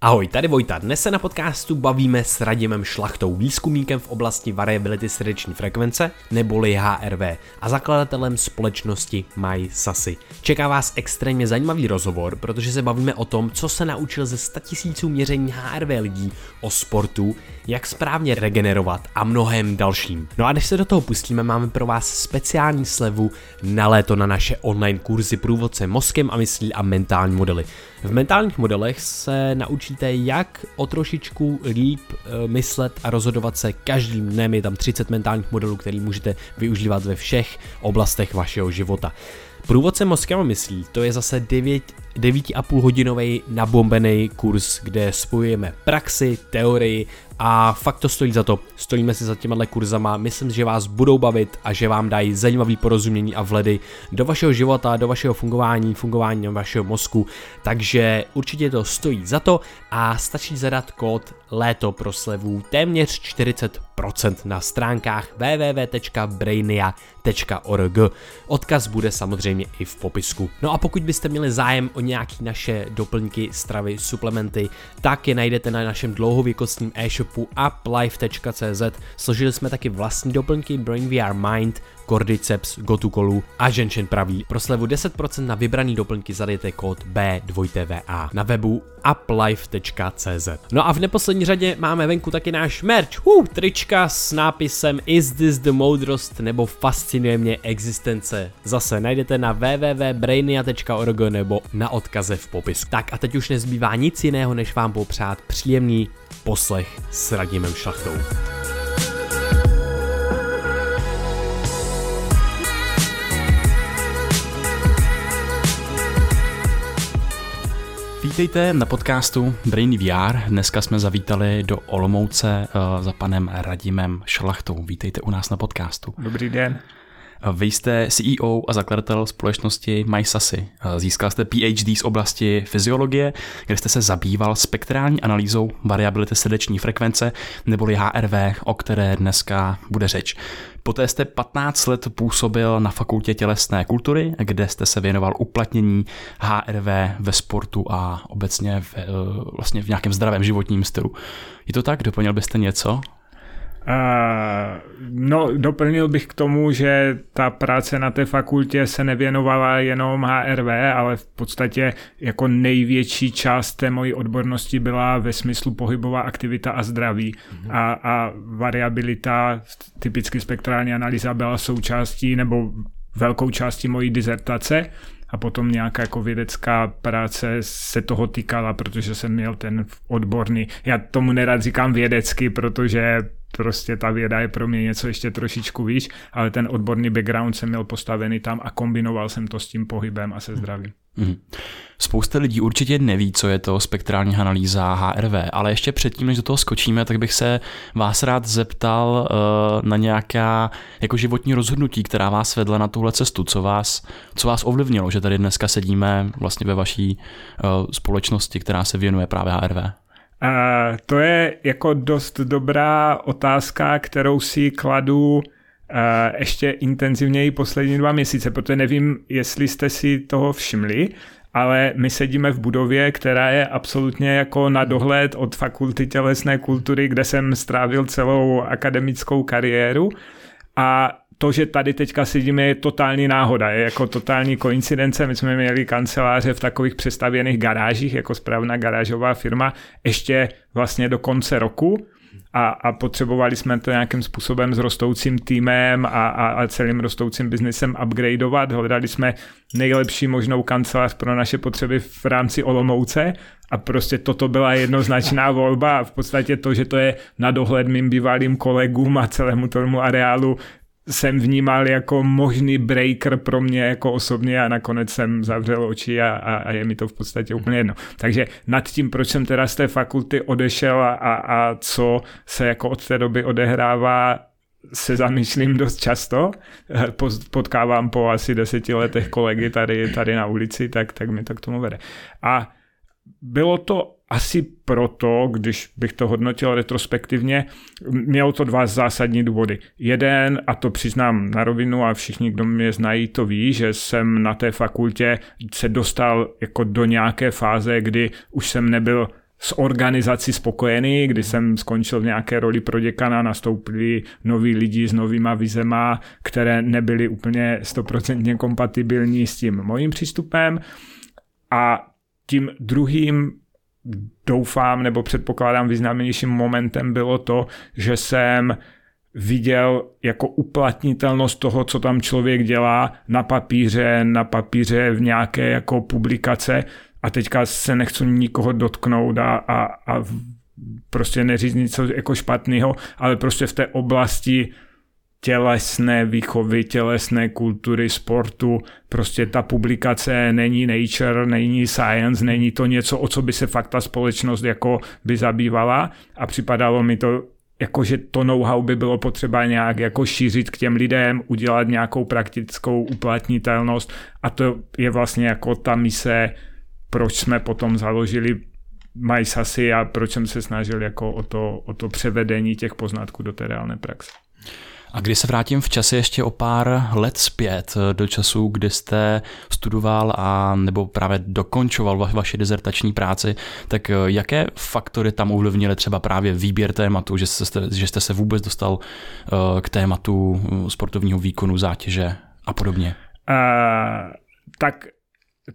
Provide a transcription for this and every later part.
Ahoj, tady Vojta. Dnes se na podcastu bavíme s Radimem Šlachtou, výzkumníkem v oblasti variability srdeční frekvence neboli HRV a zakladatelem společnosti MySasy. Čeká vás extrémně zajímavý rozhovor, protože se bavíme o tom, co se naučil ze 100 000 měření HRV lidí o sportu, jak správně regenerovat a mnohem dalším. No a než se do toho pustíme, máme pro vás speciální slevu na léto na naše online kurzy průvodce mozkem a myslí a mentální modely. V mentálních modelech se naučíte, jak o trošičku líp e, myslet a rozhodovat se každým dnem. Je tam 30 mentálních modelů, který můžete využívat ve všech oblastech vašeho života. Průvodce mozkem myslí, to je zase 9, 9,5 hodinový nabombený kurz, kde spojujeme praxi, teorii a fakt to stojí za to. Stojíme si za těma kurzama, myslím, že vás budou bavit a že vám dají zajímavý porozumění a vledy do vašeho života, do vašeho fungování, fungování vašeho mozku, takže určitě to stojí za to a stačí zadat kód léto pro slevu téměř 40% na stránkách www.brainia.org. Odkaz bude samozřejmě i v popisku. No a pokud byste měli zájem o nějaký naše doplňky, stravy, suplementy, tak je najdete na našem dlouhověkostním e-shopu uplife.cz. Složili jsme taky vlastní doplňky Brain VR Mind, Cordyceps, Gotukolu a Ženšen praví. Pro slevu 10% na vybraný doplňky zadejte kód B2TVA na webu uplife.cz. No a v neposlední řadě máme venku taky náš merch, uh, trička s nápisem Is this the moudrost nebo Fascinuje mě existence. Zase najdete na www.brainia.org nebo na odkaze v popisku. Tak a teď už nezbývá nic jiného, než vám popřát příjemný poslech s Radimem Šlachtou. Vítejte na podcastu Brainy VR. Dneska jsme zavítali do Olomouce uh, za panem Radimem Šlachtou. Vítejte u nás na podcastu. Dobrý den. Vy jste CEO a zakladatel společnosti MySasy. Získal jste PhD z oblasti fyziologie, kde jste se zabýval spektrální analýzou variability srdeční frekvence neboli HRV, o které dneska bude řeč. Poté jste 15 let působil na fakultě tělesné kultury, kde jste se věnoval uplatnění HRV ve sportu a obecně v, eh, vlastně v nějakém zdravém životním stylu. Je to tak? Doplnil byste něco? No, doplnil bych k tomu, že ta práce na té fakultě se nevěnovala jenom HRV, ale v podstatě jako největší část té mojí odbornosti byla ve smyslu pohybová aktivita a zdraví. Mm-hmm. A, a variabilita, typicky spektrální analýza byla součástí nebo velkou částí mojí dizertace a potom nějaká jako vědecká práce se toho týkala, protože jsem měl ten odborný, já tomu nerad říkám vědecky, protože prostě ta věda je pro mě něco ještě trošičku víc, ale ten odborný background jsem měl postavený tam a kombinoval jsem to s tím pohybem a se zdravím. Mm. Spousta lidí určitě neví, co je to spektrální analýza HRV, ale ještě předtím, než do toho skočíme, tak bych se vás rád zeptal uh, na nějaká jako životní rozhodnutí, která vás vedla na tuhle cestu, co vás, co vás ovlivnilo, že tady dneska sedíme vlastně ve vaší uh, společnosti, která se věnuje právě HRV. To je jako dost dobrá otázka, kterou si kladu uh, ještě intenzivněji poslední dva měsíce, protože nevím, jestli jste si toho všimli, ale my sedíme v budově, která je absolutně jako na dohled od fakulty tělesné kultury, kde jsem strávil celou akademickou kariéru. A to, že tady teďka sedíme, je totální náhoda, je jako totální koincidence. My jsme měli kanceláře v takových přestavěných garážích, jako správná garážová firma, ještě vlastně do konce roku a, a potřebovali jsme to nějakým způsobem s rostoucím týmem a, a, a celým rostoucím biznesem upgradeovat. Hledali jsme nejlepší možnou kancelář pro naše potřeby v rámci Olomouce a prostě toto byla jednoznačná volba a v podstatě to, že to je na dohled mým bývalým kolegům a celému tomu areálu jsem vnímal jako možný breaker pro mě jako osobně a nakonec jsem zavřel oči a, a, a je mi to v podstatě úplně jedno. Takže nad tím, proč jsem teda z té fakulty odešel a, a, a co se jako od té doby odehrává, se zamýšlím dost často. Potkávám po asi deseti letech kolegy tady, tady na ulici, tak, tak mi to k tomu vede. A bylo to asi proto, když bych to hodnotil retrospektivně, mělo to dva zásadní důvody. Jeden, a to přiznám na rovinu a všichni, kdo mě znají, to ví, že jsem na té fakultě se dostal jako do nějaké fáze, kdy už jsem nebyl s organizací spokojený, kdy jsem skončil v nějaké roli pro děkana, nastoupili noví lidi s novýma vizema, které nebyly úplně stoprocentně kompatibilní s tím mojím přístupem. A tím druhým doufám nebo předpokládám významnějším momentem bylo to, že jsem viděl jako uplatnitelnost toho, co tam člověk dělá na papíře, na papíře v nějaké jako publikace. A teďka se nechci nikoho dotknout a, a, a prostě neříct něco jako špatného, ale prostě v té oblasti tělesné výchovy, tělesné kultury, sportu. Prostě ta publikace není nature, není science, není to něco, o co by se fakt ta společnost jako by zabývala a připadalo mi to jakože to know-how by bylo potřeba nějak jako šířit k těm lidem, udělat nějakou praktickou uplatnitelnost a to je vlastně jako ta mise, proč jsme potom založili MySasy a proč jsem se snažil jako o to, o to převedení těch poznatků do té reálné praxe. A když se vrátím v čase ještě o pár let zpět eh, do času, kdy jste studoval a nebo právě dokončoval va- vaši dezertační práci, tak eh, jaké faktory tam ovlivnily třeba právě výběr tématu, že jste, že jste se vůbec dostal uh, k tématu sportovního výkonu, zátěže a podobně? Uh, tak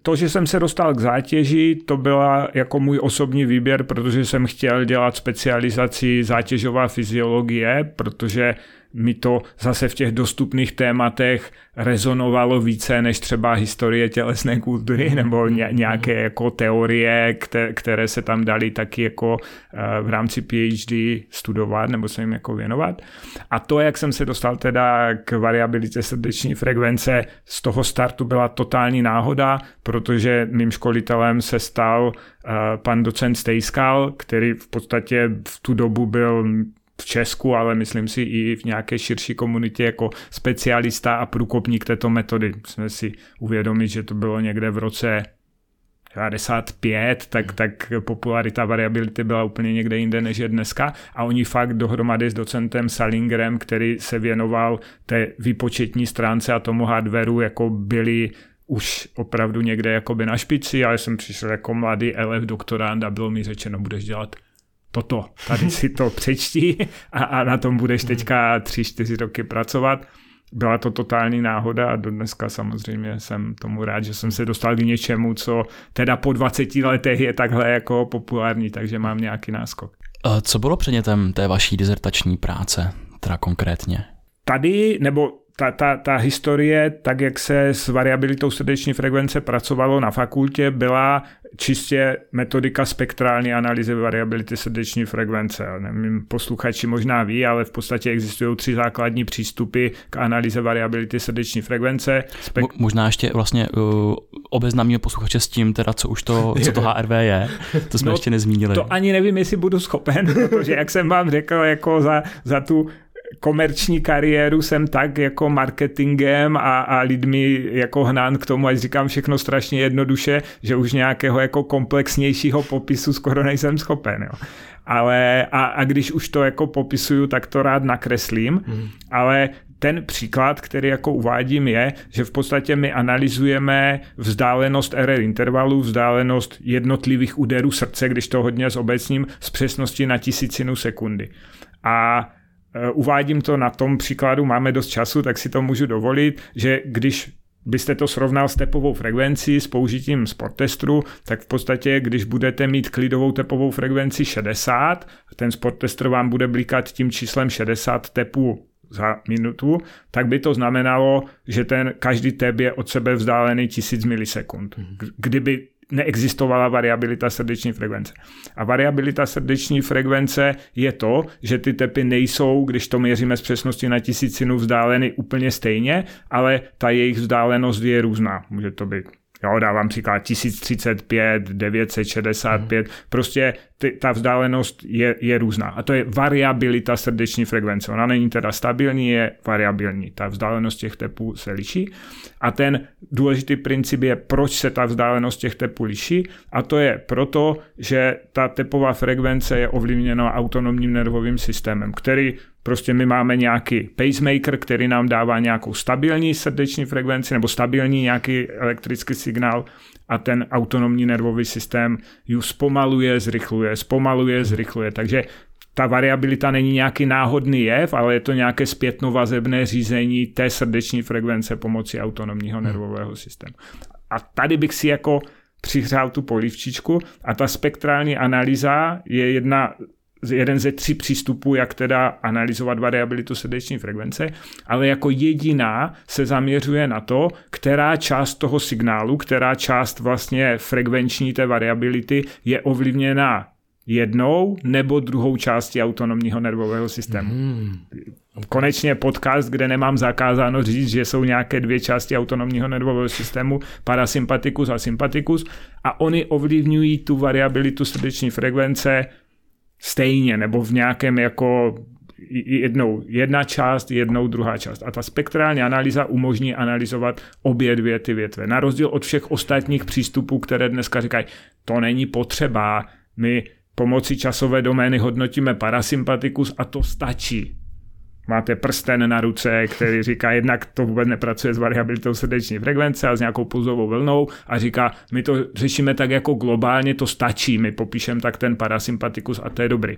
to, že jsem se dostal k zátěži, to byla jako můj osobní výběr, protože jsem chtěl dělat specializaci zátěžová fyziologie, protože mi to zase v těch dostupných tématech rezonovalo více než třeba historie tělesné kultury nebo nějaké jako teorie, které se tam dali taky jako eh, v rámci PhD studovat nebo se jim jako věnovat. A to, jak jsem se dostal teda k variabilitě srdeční frekvence, z toho startu byla totální náhoda, protože mým školitelem se stal eh, pan docent Stejskal, který v podstatě v tu dobu byl v Česku, ale myslím si i v nějaké širší komunitě jako specialista a průkopník této metody. Musíme si uvědomit, že to bylo někde v roce 95, tak, hmm. tak popularita variability byla úplně někde jinde než je dneska a oni fakt dohromady s docentem Salingerem, který se věnoval té výpočetní stránce a tomu hardwareu, jako byli už opravdu někde jakoby na špici, ale jsem přišel jako mladý LF doktorand a bylo mi řečeno, budeš dělat toto, tady si to přečti a, a na tom budeš teďka tři, čtyři roky pracovat. Byla to totální náhoda a do dneska samozřejmě jsem tomu rád, že jsem se dostal k něčemu, co teda po 20 letech je takhle jako populární, takže mám nějaký náskok. Co bylo předmětem té vaší dizertační práce, teda konkrétně? Tady, nebo ta, ta, ta historie, tak jak se s variabilitou srdeční frekvence pracovalo na fakultě, byla čistě metodika spektrální analýzy variability srdeční frekvence. Nevím, posluchači možná ví, ale v podstatě existují tři základní přístupy k analýze variability srdeční frekvence. Spek- Mo- možná ještě vlastně uh, obeznámíme posluchače s tím, teda co už to, co to HRV je. To jsme no, ještě nezmínili. To ani nevím, jestli budu schopen, protože jak jsem vám řekl, jako za, za tu komerční kariéru jsem tak jako marketingem a, a lidmi jako hnán k tomu, ať říkám všechno strašně jednoduše, že už nějakého jako komplexnějšího popisu skoro nejsem schopen. Jo. Ale a, a když už to jako popisuju, tak to rád nakreslím, mm. ale ten příklad, který jako uvádím, je, že v podstatě my analyzujeme vzdálenost RR intervalu, vzdálenost jednotlivých úderů srdce, když to hodně zobecním, s přesností na tisícinu sekundy. A uvádím to na tom příkladu, máme dost času, tak si to můžu dovolit, že když byste to srovnal s tepovou frekvencí s použitím sporttestru, tak v podstatě, když budete mít klidovou tepovou frekvenci 60, ten sporttester vám bude blikat tím číslem 60 tepů za minutu, tak by to znamenalo, že ten každý tep je od sebe vzdálený 1000 milisekund. Mhm. Kdyby neexistovala variabilita srdeční frekvence. A variabilita srdeční frekvence je to, že ty tepy nejsou, když to měříme s přesností na tisícinu, vzdáleny úplně stejně, ale ta jejich vzdálenost je různá. Může to být Jo, dávám příklad 1035, 965, hmm. prostě ty, ta vzdálenost je, je různá. A to je variabilita srdeční frekvence. Ona není teda stabilní, je variabilní. Ta vzdálenost těch tepů se liší. A ten důležitý princip je, proč se ta vzdálenost těch tepů liší. A to je proto, že ta tepová frekvence je ovlivněna autonomním nervovým systémem, který Prostě my máme nějaký pacemaker, který nám dává nějakou stabilní srdeční frekvenci nebo stabilní nějaký elektrický signál a ten autonomní nervový systém ji zpomaluje, zrychluje, zpomaluje, zrychluje. Takže ta variabilita není nějaký náhodný jev, ale je to nějaké zpětnovazebné řízení té srdeční frekvence pomocí autonomního hmm. nervového systému. A tady bych si jako přihřál tu polivčičku a ta spektrální analýza je jedna jeden ze tří přístupů, jak teda analyzovat variabilitu srdeční frekvence, ale jako jediná se zaměřuje na to, která část toho signálu, která část vlastně frekvenční té variability je ovlivněna jednou nebo druhou částí autonomního nervového systému. Hmm. Konečně podcast, kde nemám zakázáno říct, že jsou nějaké dvě části autonomního nervového systému, parasympatikus a sympatikus, a oni ovlivňují tu variabilitu srdeční frekvence stejně nebo v nějakém jako jednou jedna část, jednou druhá část. A ta spektrální analýza umožní analyzovat obě dvě ty větve. Na rozdíl od všech ostatních přístupů, které dneska říkají, to není potřeba, my pomocí časové domény hodnotíme parasympatikus a to stačí. Máte prsten na ruce, který říká, jednak to vůbec nepracuje s variabilitou srdeční frekvence a s nějakou pulzovou vlnou a říká, my to řešíme tak jako globálně, to stačí, my popíšeme tak ten parasympatikus a to je dobrý.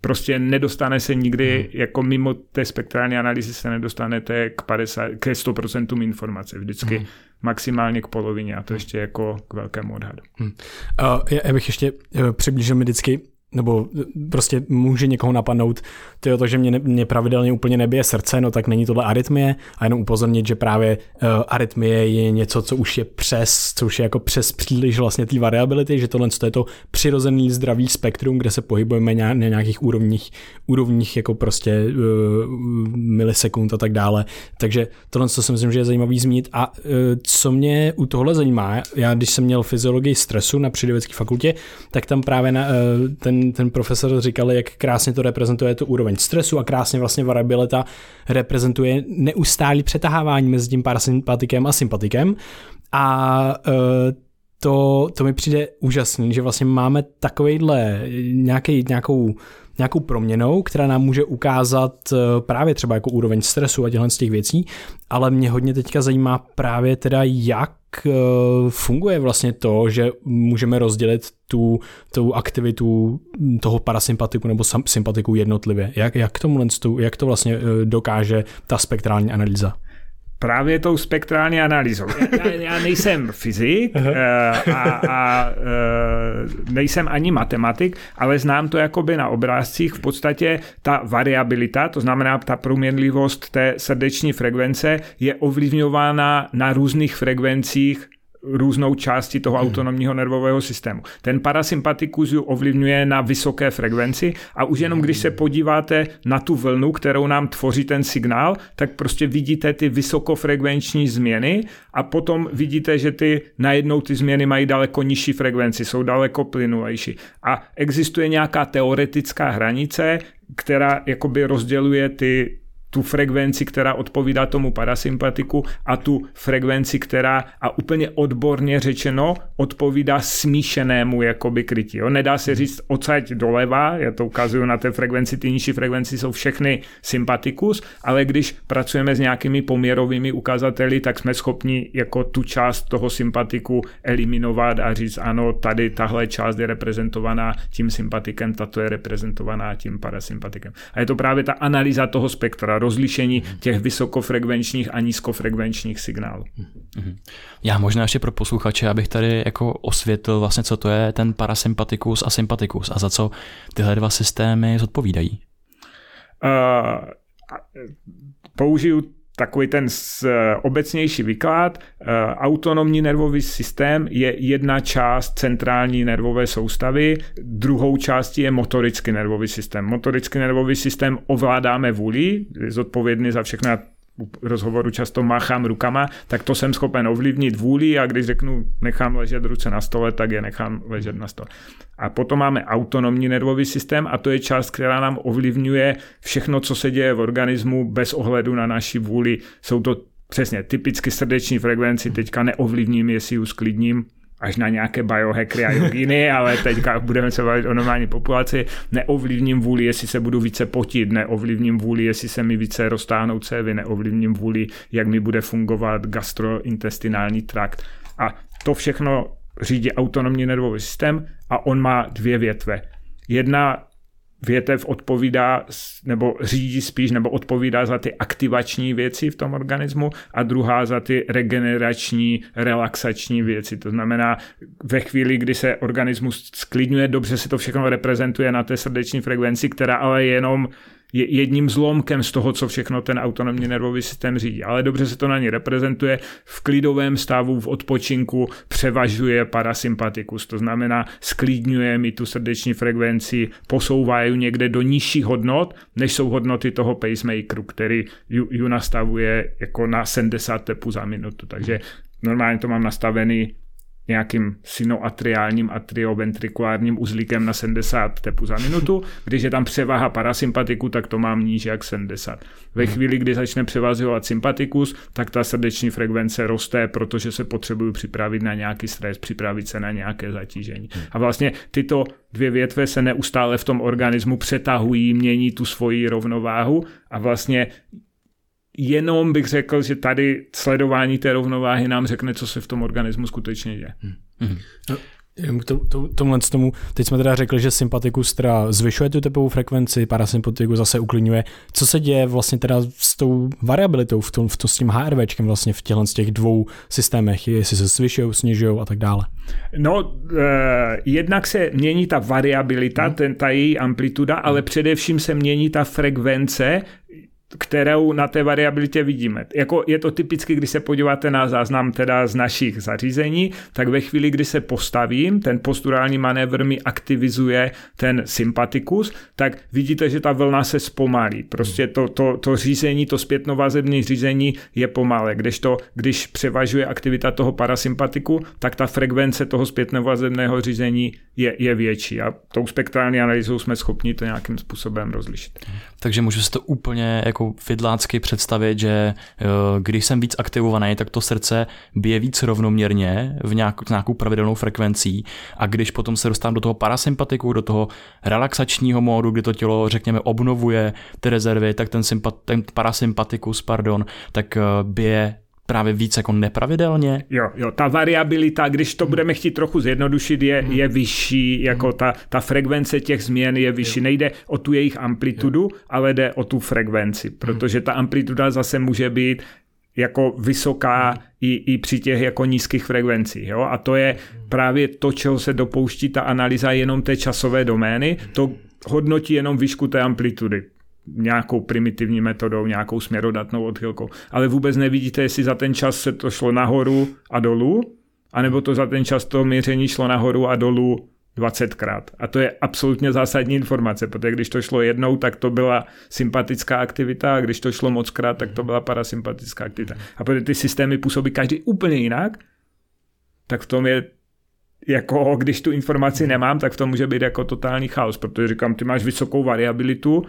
Prostě nedostane se nikdy, hmm. jako mimo té spektrální analýzy se nedostanete k, 50, k 100% informace. Vždycky hmm maximálně k polovině a to ještě jako k velkému odhadu. Hmm. Uh, já bych ještě uh, přiblížil mi vždycky nebo prostě může někoho napadnout, tyjo, to, že mě, mě pravidelně úplně nebije srdce, no tak není tohle arytmie a jenom upozornit, že právě uh, arytmie je něco, co už je přes, co už je jako přes příliš vlastně té variability, že tohle to je to přirozený zdravý spektrum, kde se pohybujeme na nějakých úrovních, úrovních jako prostě uh, milisekund a tak dále. Takže tohle to si myslím, že je zajímavý zmínit a uh, co mě u tohle zajímá, já když jsem měl fyziologii stresu na přírodovědské fakultě, tak tam právě na, uh, ten ten, profesor říkal, jak krásně to reprezentuje tu úroveň stresu a krásně vlastně variabilita reprezentuje neustálý přetahávání mezi tím parasympatikem a sympatikem. A uh, to, to mi přijde úžasný, že vlastně máme takovejhle nějaký, nějakou, nějakou proměnou, která nám může ukázat e, právě třeba jako úroveň stresu a těchto z těch věcí, ale mě hodně teďka zajímá právě teda, jak e, funguje vlastně to, že můžeme rozdělit tu, tu aktivitu toho parasympatiku nebo sympatiku jednotlivě. Jak, jak, tomu, jak to vlastně e, dokáže ta spektrální analýza? Právě tou spektrální analýzou. Já, já nejsem fyzik uh, a, a uh, nejsem ani matematik, ale znám to jakoby na obrázcích. V podstatě ta variabilita, to znamená ta proměnlivost té srdeční frekvence, je ovlivňována na různých frekvencích různou části toho hmm. autonomního nervového systému. Ten parasympatikus ju ovlivňuje na vysoké frekvenci a už jenom když se podíváte na tu vlnu, kterou nám tvoří ten signál, tak prostě vidíte ty vysokofrekvenční změny a potom vidíte, že ty najednou ty změny mají daleko nižší frekvenci, jsou daleko plynulejší. A existuje nějaká teoretická hranice, která jakoby rozděluje ty tu frekvenci, která odpovídá tomu parasympatiku a tu frekvenci, která a úplně odborně řečeno odpovídá smíšenému jakoby krytí. Jo. Nedá se říct odsaď doleva, já to ukazuju na té frekvenci, ty nižší frekvenci jsou všechny sympatikus, ale když pracujeme s nějakými poměrovými ukazateli, tak jsme schopni jako tu část toho sympatiku eliminovat a říct, ano, tady tahle část je reprezentovaná tím sympatikem, tato je reprezentovaná tím parasympatikem. A je to právě ta analýza toho spektra, rozlišení těch vysokofrekvenčních a nízkofrekvenčních signálů. Mhm. Já možná ještě pro posluchače, abych tady jako osvětlil vlastně, co to je ten parasympatikus a sympatikus a za co tyhle dva systémy zodpovídají. Uh, použiju takový ten obecnější výklad. Eh, autonomní nervový systém je jedna část centrální nervové soustavy, druhou částí je motorický nervový systém. Motorický nervový systém ovládáme vůli, je zodpovědný za všechno rozhovoru často máchám rukama, tak to jsem schopen ovlivnit vůli a když řeknu nechám ležet ruce na stole, tak je nechám ležet na stole. A potom máme autonomní nervový systém a to je část, která nám ovlivňuje všechno, co se děje v organismu bez ohledu na naši vůli. Jsou to přesně typicky srdeční frekvenci, teďka neovlivním, jestli ji sklidním, až na nějaké biohackery a joginy, ale teďka budeme se bavit o normální populaci. Neovlivním vůli, jestli se budu více potit, neovlivním vůli, jestli se mi více roztáhnou cévy, neovlivním vůli, jak mi bude fungovat gastrointestinální trakt. A to všechno řídí autonomní nervový systém a on má dvě větve. Jedna větev odpovídá, nebo řídí spíš, nebo odpovídá za ty aktivační věci v tom organismu a druhá za ty regenerační, relaxační věci. To znamená, ve chvíli, kdy se organismus sklidňuje, dobře se to všechno reprezentuje na té srdeční frekvenci, která ale je jenom je jedním zlomkem z toho, co všechno ten autonomní nervový systém řídí. Ale dobře se to na ní reprezentuje. V klidovém stavu, v odpočinku převažuje parasympatikus, to znamená sklidňuje mi tu srdeční frekvenci, posouvají někde do nižších hodnot, než jsou hodnoty toho pacemakeru, který ju, ju nastavuje jako na 70 tepů za minutu. Takže normálně to mám nastavený nějakým sinoatriálním atrioventrikulárním uzlíkem na 70 tepů za minutu. Když je tam převaha parasympatiku, tak to mám níž jak 70. Ve hmm. chvíli, kdy začne převazovat sympatikus, tak ta srdeční frekvence roste, protože se potřebuju připravit na nějaký stres, připravit se na nějaké zatížení. Hmm. A vlastně tyto dvě větve se neustále v tom organismu přetahují, mění tu svoji rovnováhu a vlastně jenom bych řekl, že tady sledování té rovnováhy nám řekne, co se v tom organismu skutečně děje. Hmm. No, k to, to, tomu, teď jsme teda řekli, že sympatikus teda zvyšuje tu tepovou frekvenci, parasympatikus zase uklidňuje. Co se děje vlastně teda s tou variabilitou v tom, v tom s tím HRVčkem vlastně v těchto z těch dvou systémech, jestli se zvyšují, snižují a tak dále? No, eh, jednak se mění ta variabilita, hmm. ten, ta její amplituda, ale především se mění ta frekvence, kterou na té variabilitě vidíme. Jako je to typicky, když se podíváte na záznam teda z našich zařízení, tak ve chvíli, kdy se postavím, ten posturální manévr mi aktivizuje ten sympatikus, tak vidíte, že ta vlna se zpomalí. Prostě to, to, to řízení, to zpětnovazební řízení je pomalé, to, když převažuje aktivita toho parasympatiku, tak ta frekvence toho zpětnovazebného řízení je, je větší a tou spektrální analýzou jsme schopni to nějakým způsobem rozlišit. Takže můžu si to úplně jako jako fidlácky představit, že eh, když jsem víc aktivovaný, tak to srdce bije víc rovnoměrně v nějak, nějakou pravidelnou frekvencí. A když potom se dostávám do toho parasympatiku, do toho relaxačního módu, kdy to tělo, řekněme, obnovuje ty rezervy, tak ten, sympat, ten parasympatikus, pardon, tak eh, bije právě víc jako nepravidelně? Jo, jo, ta variabilita, když to budeme chtít trochu zjednodušit, je, je vyšší, jako ta, ta frekvence těch změn je vyšší. Nejde o tu jejich amplitudu, ale jde o tu frekvenci, protože ta amplituda zase může být jako vysoká i, i při těch jako nízkých frekvencích. Jo? A to je právě to, čeho se dopouští ta analýza jenom té časové domény. To hodnotí jenom výšku té amplitudy nějakou primitivní metodou, nějakou směrodatnou odchylkou. Ale vůbec nevidíte, jestli za ten čas se to šlo nahoru a dolů, anebo to za ten čas to měření šlo nahoru a dolů 20krát. A to je absolutně zásadní informace, protože když to šlo jednou, tak to byla sympatická aktivita a když to šlo mockrát, tak to byla parasympatická aktivita. A protože ty systémy působí každý úplně jinak, tak v tom je jako když tu informaci nemám, tak v tom může být jako totální chaos, protože říkám, ty máš vysokou variabilitu,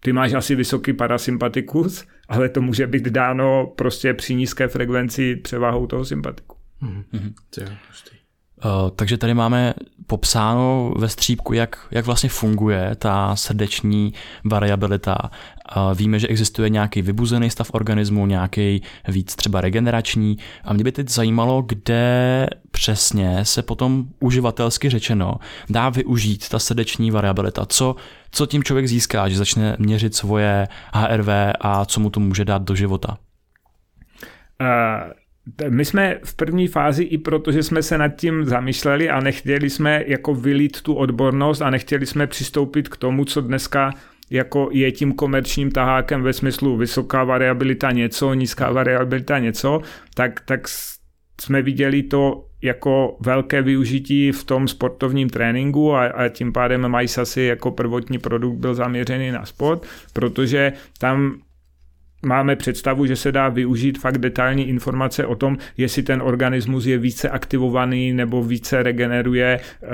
ty máš asi vysoký parasympatikus, ale to může být dáno prostě při nízké frekvenci převahou toho sympatiku. Mm-hmm. Uh, takže tady máme popsáno ve střípku, jak, jak vlastně funguje ta srdeční variabilita. Víme, že existuje nějaký vybuzený stav organismu, nějaký víc třeba regenerační. A mě by teď zajímalo, kde přesně se potom uživatelsky řečeno dá využít ta srdeční variabilita. Co, co tím člověk získá, že začne měřit svoje HRV a co mu to může dát do života? Uh my jsme v první fázi i protože jsme se nad tím zamýšleli a nechtěli jsme jako vylít tu odbornost a nechtěli jsme přistoupit k tomu, co dneska jako je tím komerčním tahákem ve smyslu vysoká variabilita něco, nízká variabilita něco, tak, tak jsme viděli to jako velké využití v tom sportovním tréninku a, a tím pádem MySasy jako prvotní produkt byl zaměřený na sport, protože tam máme představu, že se dá využít fakt detailní informace o tom, jestli ten organismus je více aktivovaný nebo více regeneruje eh,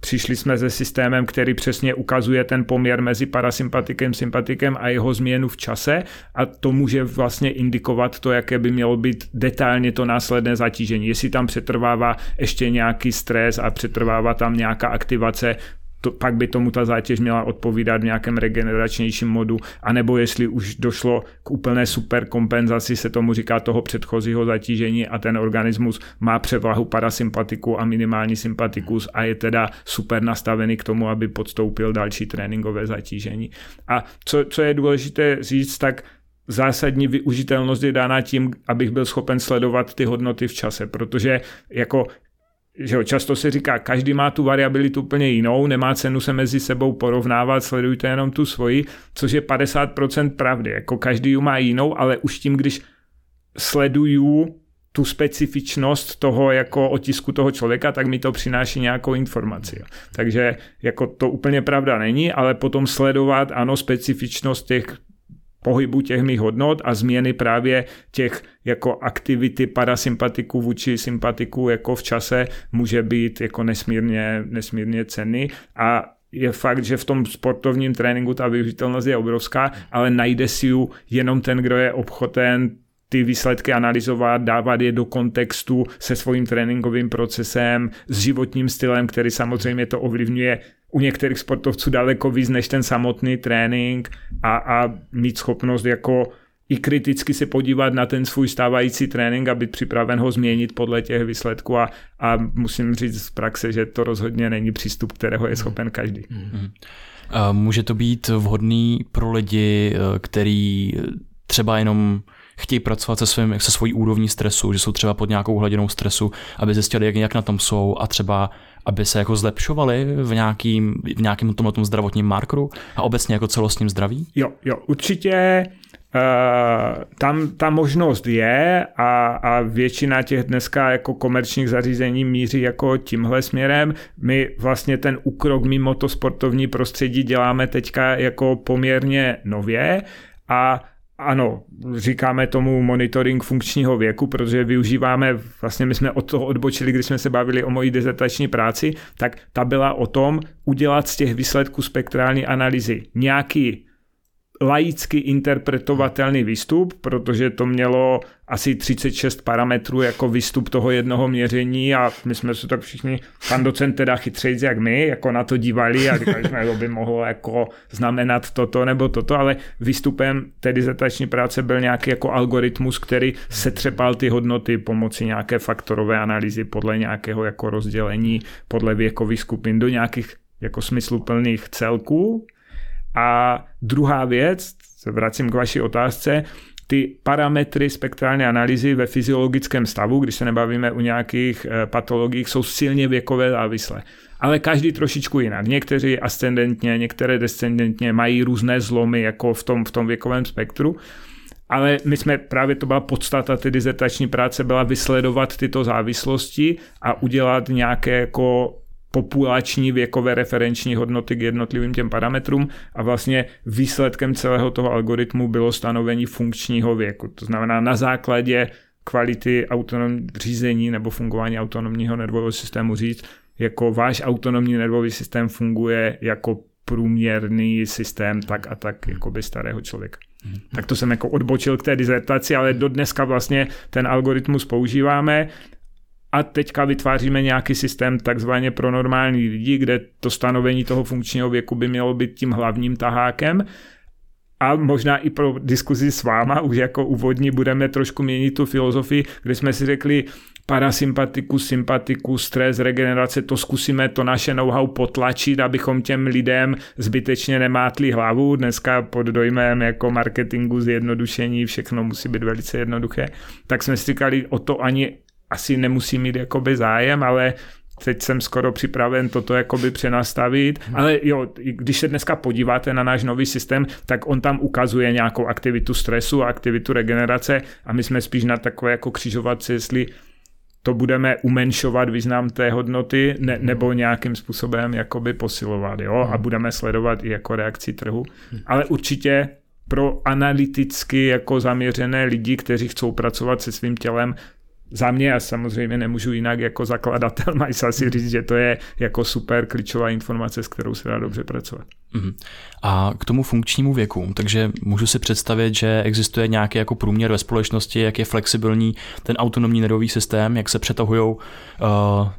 přišli jsme se systémem, který přesně ukazuje ten poměr mezi parasympatikem, sympatikem a jeho změnu v čase a to může vlastně indikovat to, jaké by mělo být detailně to následné zatížení. Jestli tam přetrvává ještě nějaký stres a přetrvává tam nějaká aktivace to, pak by tomu ta zátěž měla odpovídat v nějakém regeneračnějším modu, anebo jestli už došlo k úplné superkompenzaci, se tomu říká toho předchozího zatížení a ten organismus má převahu parasympatiku a minimální sympatikus a je teda super nastavený k tomu, aby podstoupil další tréninkové zatížení. A co, co je důležité říct, tak zásadní využitelnost je dána tím, abych byl schopen sledovat ty hodnoty v čase, protože jako že jo, často se říká, každý má tu variabilitu úplně jinou, nemá cenu se mezi sebou porovnávat, sledujte jenom tu svoji, což je 50% pravdy, jako každý ju má jinou, ale už tím, když sleduju tu specifičnost toho jako otisku toho člověka, tak mi to přináší nějakou informaci. Takže jako to úplně pravda není, ale potom sledovat, ano, specifičnost těch pohybu těch mých hodnot a změny právě těch jako aktivity parasympatiků vůči sympatiků jako v čase může být jako nesmírně, nesmírně cenný. A je fakt, že v tom sportovním tréninku ta využitelnost je obrovská, ale najde si ju jenom ten, kdo je obchoten ty výsledky analyzovat, dávat je do kontextu se svým tréninkovým procesem, s životním stylem, který samozřejmě to ovlivňuje u některých sportovců daleko víc než ten samotný trénink a, a mít schopnost jako i kriticky se podívat na ten svůj stávající trénink a být připraven ho změnit podle těch výsledků a, a musím říct z praxe, že to rozhodně není přístup, kterého je schopen každý. Mm-hmm. Může to být vhodný pro lidi, eh, který třeba jenom chtějí pracovat se, svým, se svojí úrovní stresu, že jsou třeba pod nějakou hladinou stresu, aby zjistili, jak, jak na tom jsou a třeba aby se jako zlepšovali v nějakým, v nějakém tomhle zdravotním markeru a obecně jako celostním zdraví? Jo, jo, určitě Uh, tam ta možnost je a, a většina těch dneska jako komerčních zařízení míří jako tímhle směrem. My vlastně ten úkrok mimo to sportovní prostředí děláme teďka jako poměrně nově a ano, říkáme tomu monitoring funkčního věku, protože využíváme, vlastně my jsme od toho odbočili, když jsme se bavili o mojí dezertační práci, tak ta byla o tom udělat z těch výsledků spektrální analýzy nějaký laicky interpretovatelný výstup, protože to mělo asi 36 parametrů jako výstup toho jednoho měření a my jsme se tak všichni, pan docent teda chytřejc jak my, jako na to dívali a říkali jsme, že by mohlo jako znamenat toto nebo toto, ale výstupem té dizertační práce byl nějaký jako algoritmus, který setřepal ty hodnoty pomocí nějaké faktorové analýzy podle nějakého jako rozdělení podle věkových skupin do nějakých jako smysluplných celků a druhá věc, se vracím k vaší otázce, ty parametry spektrální analýzy ve fyziologickém stavu, když se nebavíme o nějakých eh, patologiích, jsou silně věkové závislé. Ale každý trošičku jinak. Někteří ascendentně, některé descendentně mají různé zlomy jako v tom, v tom věkovém spektru. Ale my jsme právě to byla podstata ty dizertační práce, byla vysledovat tyto závislosti a udělat nějaké jako populační věkové referenční hodnoty k jednotlivým těm parametrům a vlastně výsledkem celého toho algoritmu bylo stanovení funkčního věku. To znamená na základě kvality autonom řízení nebo fungování autonomního nervového systému říct, jako váš autonomní nervový systém funguje jako průměrný systém tak a tak jako by starého člověka. Tak to jsem jako odbočil k té dizertaci, ale do dneska vlastně ten algoritmus používáme a teďka vytváříme nějaký systém takzvaně pro normální lidi, kde to stanovení toho funkčního věku by mělo být tím hlavním tahákem a možná i pro diskuzi s váma, už jako úvodní budeme trošku měnit tu filozofii, kde jsme si řekli, parasympatikus, sympatikus, stres, regenerace, to zkusíme to naše know-how potlačit, abychom těm lidem zbytečně nemátli hlavu. Dneska pod dojmem jako marketingu, zjednodušení, všechno musí být velice jednoduché. Tak jsme si říkali, o to ani asi nemusí mít jakoby zájem, ale teď jsem skoro připraven toto jakoby přenastavit, hmm. ale jo, když se dneska podíváte na náš nový systém, tak on tam ukazuje nějakou aktivitu stresu a aktivitu regenerace a my jsme spíš na takové jako křižovatce, jestli to budeme umenšovat význam té hodnoty ne, hmm. nebo nějakým způsobem jakoby posilovat, jo, a hmm. budeme sledovat i jako reakci trhu, ale určitě pro analyticky jako zaměřené lidi, kteří chcou pracovat se svým tělem, za mě, a samozřejmě nemůžu jinak jako zakladatel MySA si říct, že to je jako super klíčová informace, s kterou se dá dobře pracovat. Mhm. A k tomu funkčnímu věku, takže můžu si představit, že existuje nějaký jako průměr ve společnosti, jak je flexibilní ten autonomní nervový systém, jak se přetahují uh,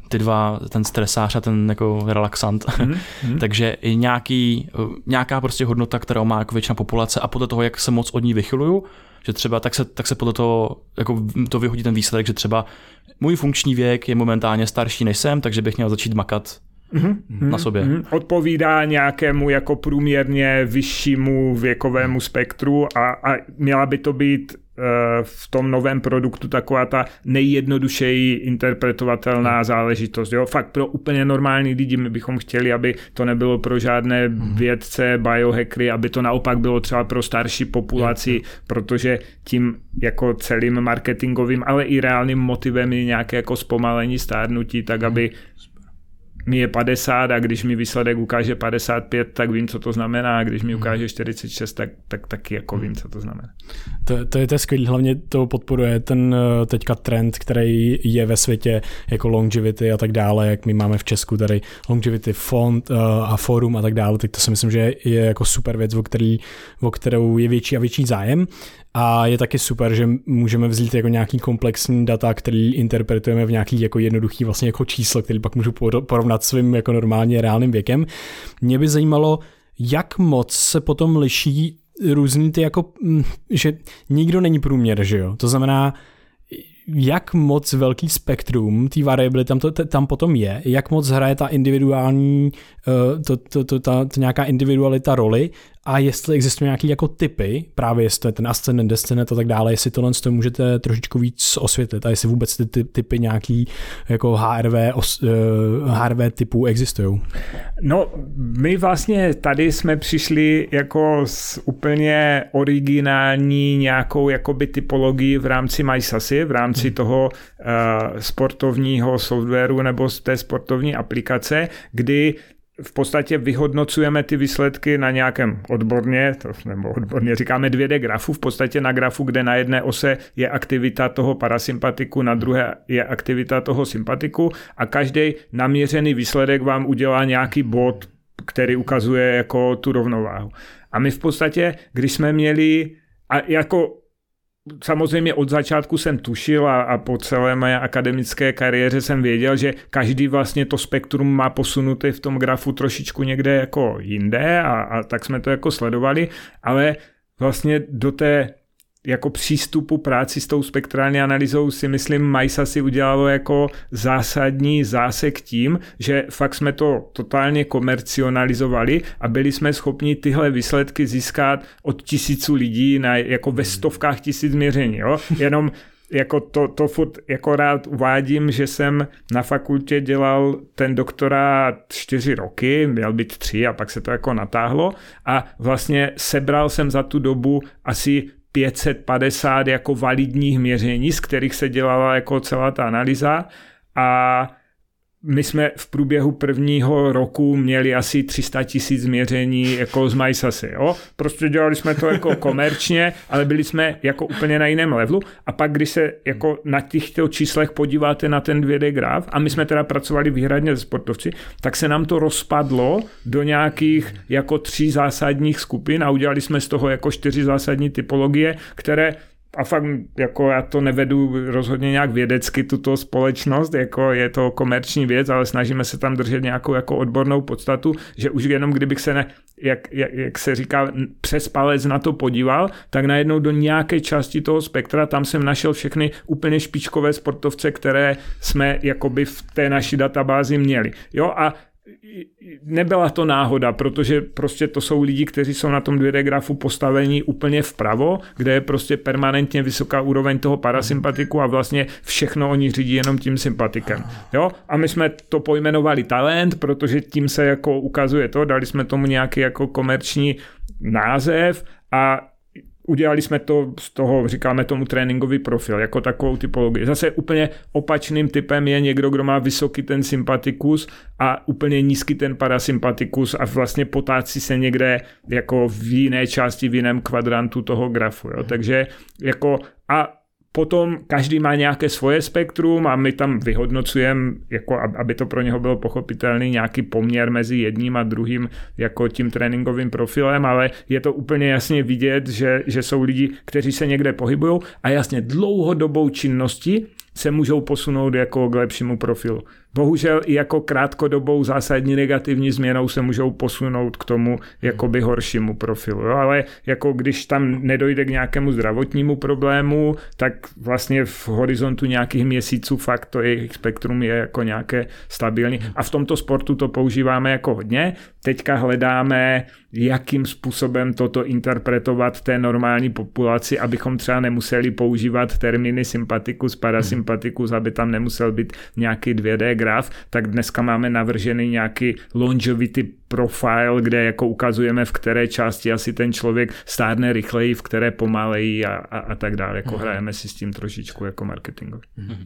ty dva, ten stresář a ten jako relaxant. Mm-hmm. takže i nějaký, uh, nějaká prostě hodnota, kterou má jako většina populace a podle toho, jak se moc od ní vychyluju, že třeba tak se, tak se podle toho jako to vyhodí ten výsledek, že třeba můj funkční věk je momentálně starší než jsem, takže bych měl začít makat mm-hmm. na sobě. Mm-hmm. Odpovídá nějakému jako průměrně vyššímu věkovému spektru a, a měla by to být v tom novém produktu taková ta nejjednodušeji interpretovatelná hmm. záležitost. Jo? Fakt pro úplně normální lidi my bychom chtěli, aby to nebylo pro žádné hmm. vědce, biohackery, aby to naopak bylo třeba pro starší populaci, protože tím jako celým marketingovým, ale i reálným motivem je nějaké jako zpomalení stárnutí, tak aby mi je 50 a když mi výsledek ukáže 55, tak vím, co to znamená a když mi hmm. ukáže 46, tak, tak taky jako vím, co to znamená. To, to je to skvělé, hlavně to podporuje ten eh, teďka trend, který je ve světě jako longevity a tak dále, jak my máme v Česku tady longevity fond uh, a forum a tak dále, tak to si myslím, že je jako super věc, o, který, o kterou je větší a větší zájem. A je taky super, že můžeme vzít jako nějaký komplexní data, který interpretujeme v nějaký jako jednoduchý vlastně jako číslo, který pak můžu porovnat svým jako normálně reálným věkem. Mě by zajímalo, jak moc se potom liší různý ty jako, mm, že nikdo není průměr, že jo? To znamená, jak moc velký spektrum té variability tam, to, tam potom je, jak moc hraje ta individuální, eh, to, to, to, ta, ta nějaká individualita roli a jestli existují nějaké jako typy, právě jestli to je ten ascendent, descendent a tak dále, jestli tohle to můžete trošičku víc osvětlit a jestli vůbec ty, ty typy nějaký jako HRV, os, uh, eh, HRV typů existují. No, my vlastně tady jsme přišli jako s úplně originální nějakou jakoby typologii v rámci MySasy, v rámci hmm. toho uh, sportovního softwaru nebo té sportovní aplikace, kdy v podstatě vyhodnocujeme ty výsledky na nějakém odborně, to, nebo odborně říkáme 2D grafu, v podstatě na grafu, kde na jedné ose je aktivita toho parasympatiku, na druhé je aktivita toho sympatiku a každý naměřený výsledek vám udělá nějaký bod, který ukazuje jako tu rovnováhu. A my v podstatě, když jsme měli, a jako Samozřejmě od začátku jsem tušil a, a po celé mé akademické kariéře jsem věděl, že každý vlastně to spektrum má posunuté v tom grafu trošičku někde jako jinde a, a tak jsme to jako sledovali, ale vlastně do té jako přístupu práci s tou spektrální analýzou si myslím Majsa si udělalo jako zásadní zásek tím, že fakt jsme to totálně komercionalizovali a byli jsme schopni tyhle výsledky získat od tisíců lidí na, jako ve stovkách tisíc měření. Jo? Jenom jako to, to furt jako rád uvádím, že jsem na fakultě dělal ten doktorát čtyři roky, měl být tři a pak se to jako natáhlo a vlastně sebral jsem za tu dobu asi 550 jako validních měření, z kterých se dělala jako celá ta analýza. A my jsme v průběhu prvního roku měli asi 300 tisíc měření jako z MySasy, jo. Prostě dělali jsme to jako komerčně, ale byli jsme jako úplně na jiném levelu a pak, když se jako na těchto číslech podíváte na ten 2D graf a my jsme teda pracovali výhradně se sportovci, tak se nám to rozpadlo do nějakých jako tří zásadních skupin a udělali jsme z toho jako čtyři zásadní typologie, které a fakt jako já to nevedu rozhodně nějak vědecky tuto společnost, jako je to komerční věc, ale snažíme se tam držet nějakou jako odbornou podstatu, že už jenom kdybych se ne, jak, jak, jak se říká, přes palec na to podíval, tak najednou do nějaké části toho spektra tam jsem našel všechny úplně špičkové sportovce, které jsme jakoby v té naší databázi měli. Jo a nebyla to náhoda, protože prostě to jsou lidi, kteří jsou na tom 2D grafu postavení úplně vpravo, kde je prostě permanentně vysoká úroveň toho parasympatiku a vlastně všechno oni řídí jenom tím sympatikem. Jo? A my jsme to pojmenovali talent, protože tím se jako ukazuje to, dali jsme tomu nějaký jako komerční název a udělali jsme to z toho, říkáme tomu tréninkový profil, jako takovou typologii. Zase úplně opačným typem je někdo, kdo má vysoký ten sympatikus a úplně nízký ten parasympatikus a vlastně potácí se někde jako v jiné části, v jiném kvadrantu toho grafu. Jo. Takže jako a Potom každý má nějaké svoje spektrum a my tam vyhodnocujeme, jako aby to pro něho bylo pochopitelný, nějaký poměr mezi jedním a druhým jako tím tréninkovým profilem, ale je to úplně jasně vidět, že, že jsou lidi, kteří se někde pohybují a jasně dlouhodobou činnosti se můžou posunout jako k lepšímu profilu. Bohužel i jako krátkodobou zásadní negativní změnou se můžou posunout k tomu jakoby horšímu profilu. Jo? Ale jako když tam nedojde k nějakému zdravotnímu problému, tak vlastně v horizontu nějakých měsíců fakt to jejich spektrum je jako nějaké stabilní. A v tomto sportu to používáme jako hodně. Teďka hledáme, jakým způsobem toto interpretovat té normální populaci, abychom třeba nemuseli používat termíny sympatikus, parasympatikus, aby tam nemusel být nějaký 2D graf, tak dneska máme navržený nějaký longevity profile, kde jako ukazujeme, v které části asi ten člověk stárne rychleji, v které pomaleji a, a, a tak dále. Jako mm. hrajeme si s tím trošičku jako marketingový. Mm.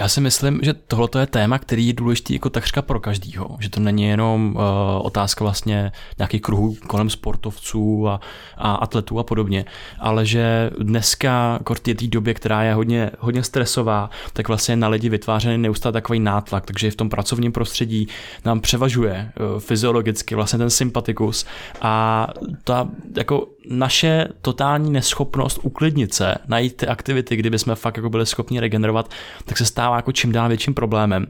Já si myslím, že tohle je téma, který je důležitý jako takřka pro každýho. Že to není jenom uh, otázka vlastně nějakých kruhů kolem sportovců a, a atletů a podobně, ale že dneska, v té době, která je hodně, hodně stresová, tak vlastně na lidi vytvářený neustále takový nátlak, takže v tom pracovním prostředí nám převažuje uh, fyziologicky vlastně ten sympatikus a ta jako naše totální neschopnost uklidnit se, najít ty aktivity, kdyby jsme fakt jako byli schopni regenerovat, tak se stává jako čím dál větším problémem.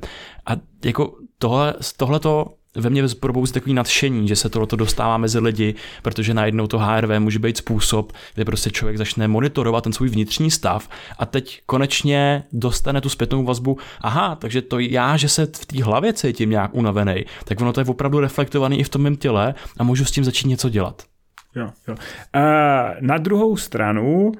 A jako tohle, tohleto ve mně probouzí takový nadšení, že se tohleto dostává mezi lidi, protože najednou to HRV může být způsob, kde prostě člověk začne monitorovat ten svůj vnitřní stav a teď konečně dostane tu zpětnou vazbu, aha, takže to já, že se v té hlavě cítím nějak unavený, tak ono to je opravdu reflektovaný i v tom mém těle a můžu s tím začít něco dělat. Jo, jo. Uh, na druhou stranu uh,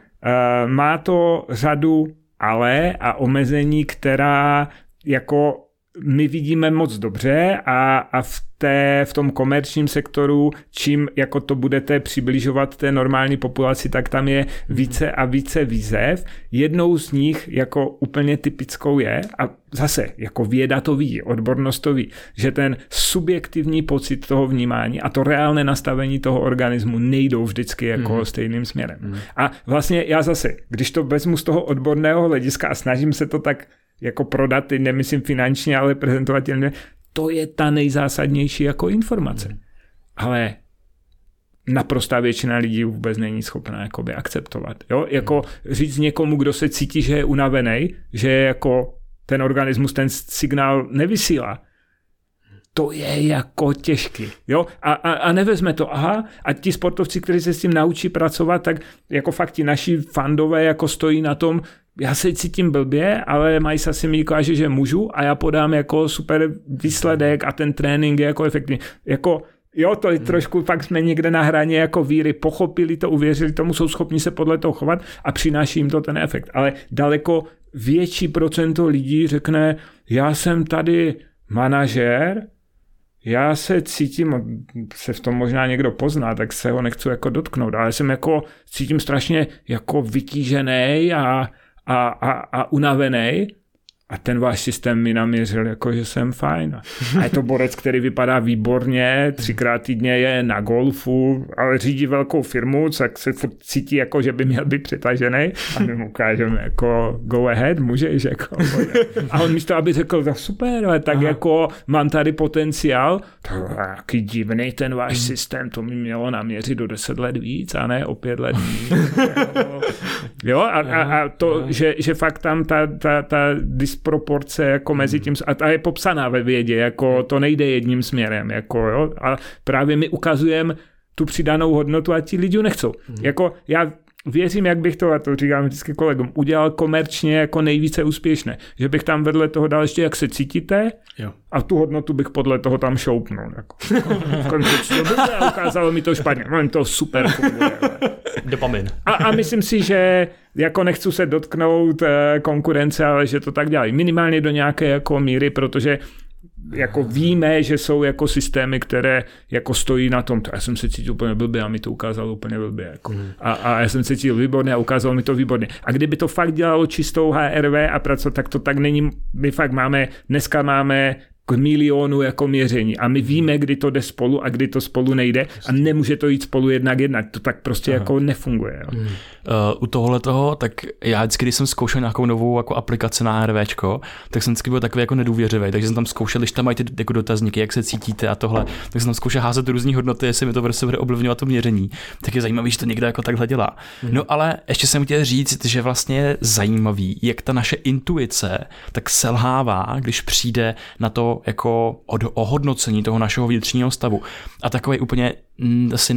má to řadu ale a omezení, která jako my vidíme moc dobře a, a v, té, v tom komerčním sektoru, čím jako to budete přibližovat té normální populaci, tak tam je více a více výzev. Jednou z nich jako úplně typickou je, a zase jako věda to ví, odbornost to ví, že ten subjektivní pocit toho vnímání a to reálné nastavení toho organismu nejdou vždycky jako mm. stejným směrem. Mm. A vlastně já zase, když to vezmu z toho odborného hlediska a snažím se to tak jako prodat, teď nemyslím finančně, ale prezentovatelně, to je ta nejzásadnější jako informace. Hmm. Ale naprostá většina lidí vůbec není schopná jakoby akceptovat. Jo? Jako říct někomu, kdo se cítí, že je unavený, že je jako ten organismus ten signál nevysílá, to je jako těžký. Jo? A, a, a nevezme to, aha, a ti sportovci, kteří se s tím naučí pracovat, tak jako fakt ti naši fandové jako stojí na tom, já se cítím blbě, ale Majsa si mi ukáže, že můžu a já podám jako super výsledek a ten trénink je jako efektivní. Jako Jo, to je hmm. trošku, fakt jsme někde na hraně jako víry, pochopili to, uvěřili tomu, jsou schopni se podle toho chovat a přináší jim to ten efekt. Ale daleko větší procento lidí řekne, já jsem tady manažer, já se cítím, se v tom možná někdo pozná, tak se ho nechci jako dotknout, ale jsem jako, cítím strašně jako vytížený a a, a, a unavený a ten váš systém mi naměřil, jako že jsem fajn. A je to borec, který vypadá výborně, třikrát týdně je na golfu, ale řídí velkou firmu, tak se furt cítí, jako že by měl být přetažený a my mu ukážeme, jako go ahead, můžeš, jako. A on místo, aby řekl, tak super, ale tak Aha. jako mám tady potenciál, to jaký divný ten váš hmm. systém, to mi mělo naměřit do 10 let víc a ne o 5 let víc. jo, a, a, a to, že, že fakt tam ta, ta, ta disproporce jako mezi hmm. tím, a ta je popsaná ve vědě, jako hmm. to nejde jedním směrem, jako jo, a právě my ukazujeme tu přidanou hodnotu a ti lidi nechcou. Hmm. Jako já věřím, jak bych to, a to říkám vždycky kolegům, udělal komerčně jako nejvíce úspěšné. Že bych tam vedle toho dal ještě, jak se cítíte jo. a tu hodnotu bych podle toho tam šoupnul. Jako. v kontextu a ukázalo mi to špatně. Mám to super funguje. Dopamin. A, a myslím si, že jako nechci se dotknout eh, konkurence, ale že to tak dělají. Minimálně do nějaké jako míry, protože jako víme, že jsou jako systémy, které jako stojí na tom. Já jsem se cítil úplně blbě a mi to ukázalo úplně blbě. Jako. Mm. A, a, já jsem se cítil výborně a ukázalo mi to výborně. A kdyby to fakt dělalo čistou HRV a pracovat, tak to tak není. My fakt máme, dneska máme k milionu jako měření a my víme, kdy to jde spolu a kdy to spolu nejde a nemůže to jít spolu jednak jednak. To tak prostě Aha. jako nefunguje. Jo. Uh, u tohle toho, tak já vždycky, když jsem zkoušel nějakou novou jako aplikaci na RVčko, tak jsem vždycky byl takový jako nedůvěřivý, takže jsem tam zkoušel, když tam mají ty jako dotazníky, jak se cítíte a tohle, tak jsem tam zkoušel házet různé hodnoty, jestli mi to prostě bude ovlivňovat to měření. Tak je zajímavý, že to někdo jako takhle dělá. Hmm. No ale ještě jsem chtěl říct, že vlastně je zajímavý, jak ta naše intuice tak selhává, když přijde na to jako od ohodnocení toho našeho vnitřního stavu. A takový úplně mm, asi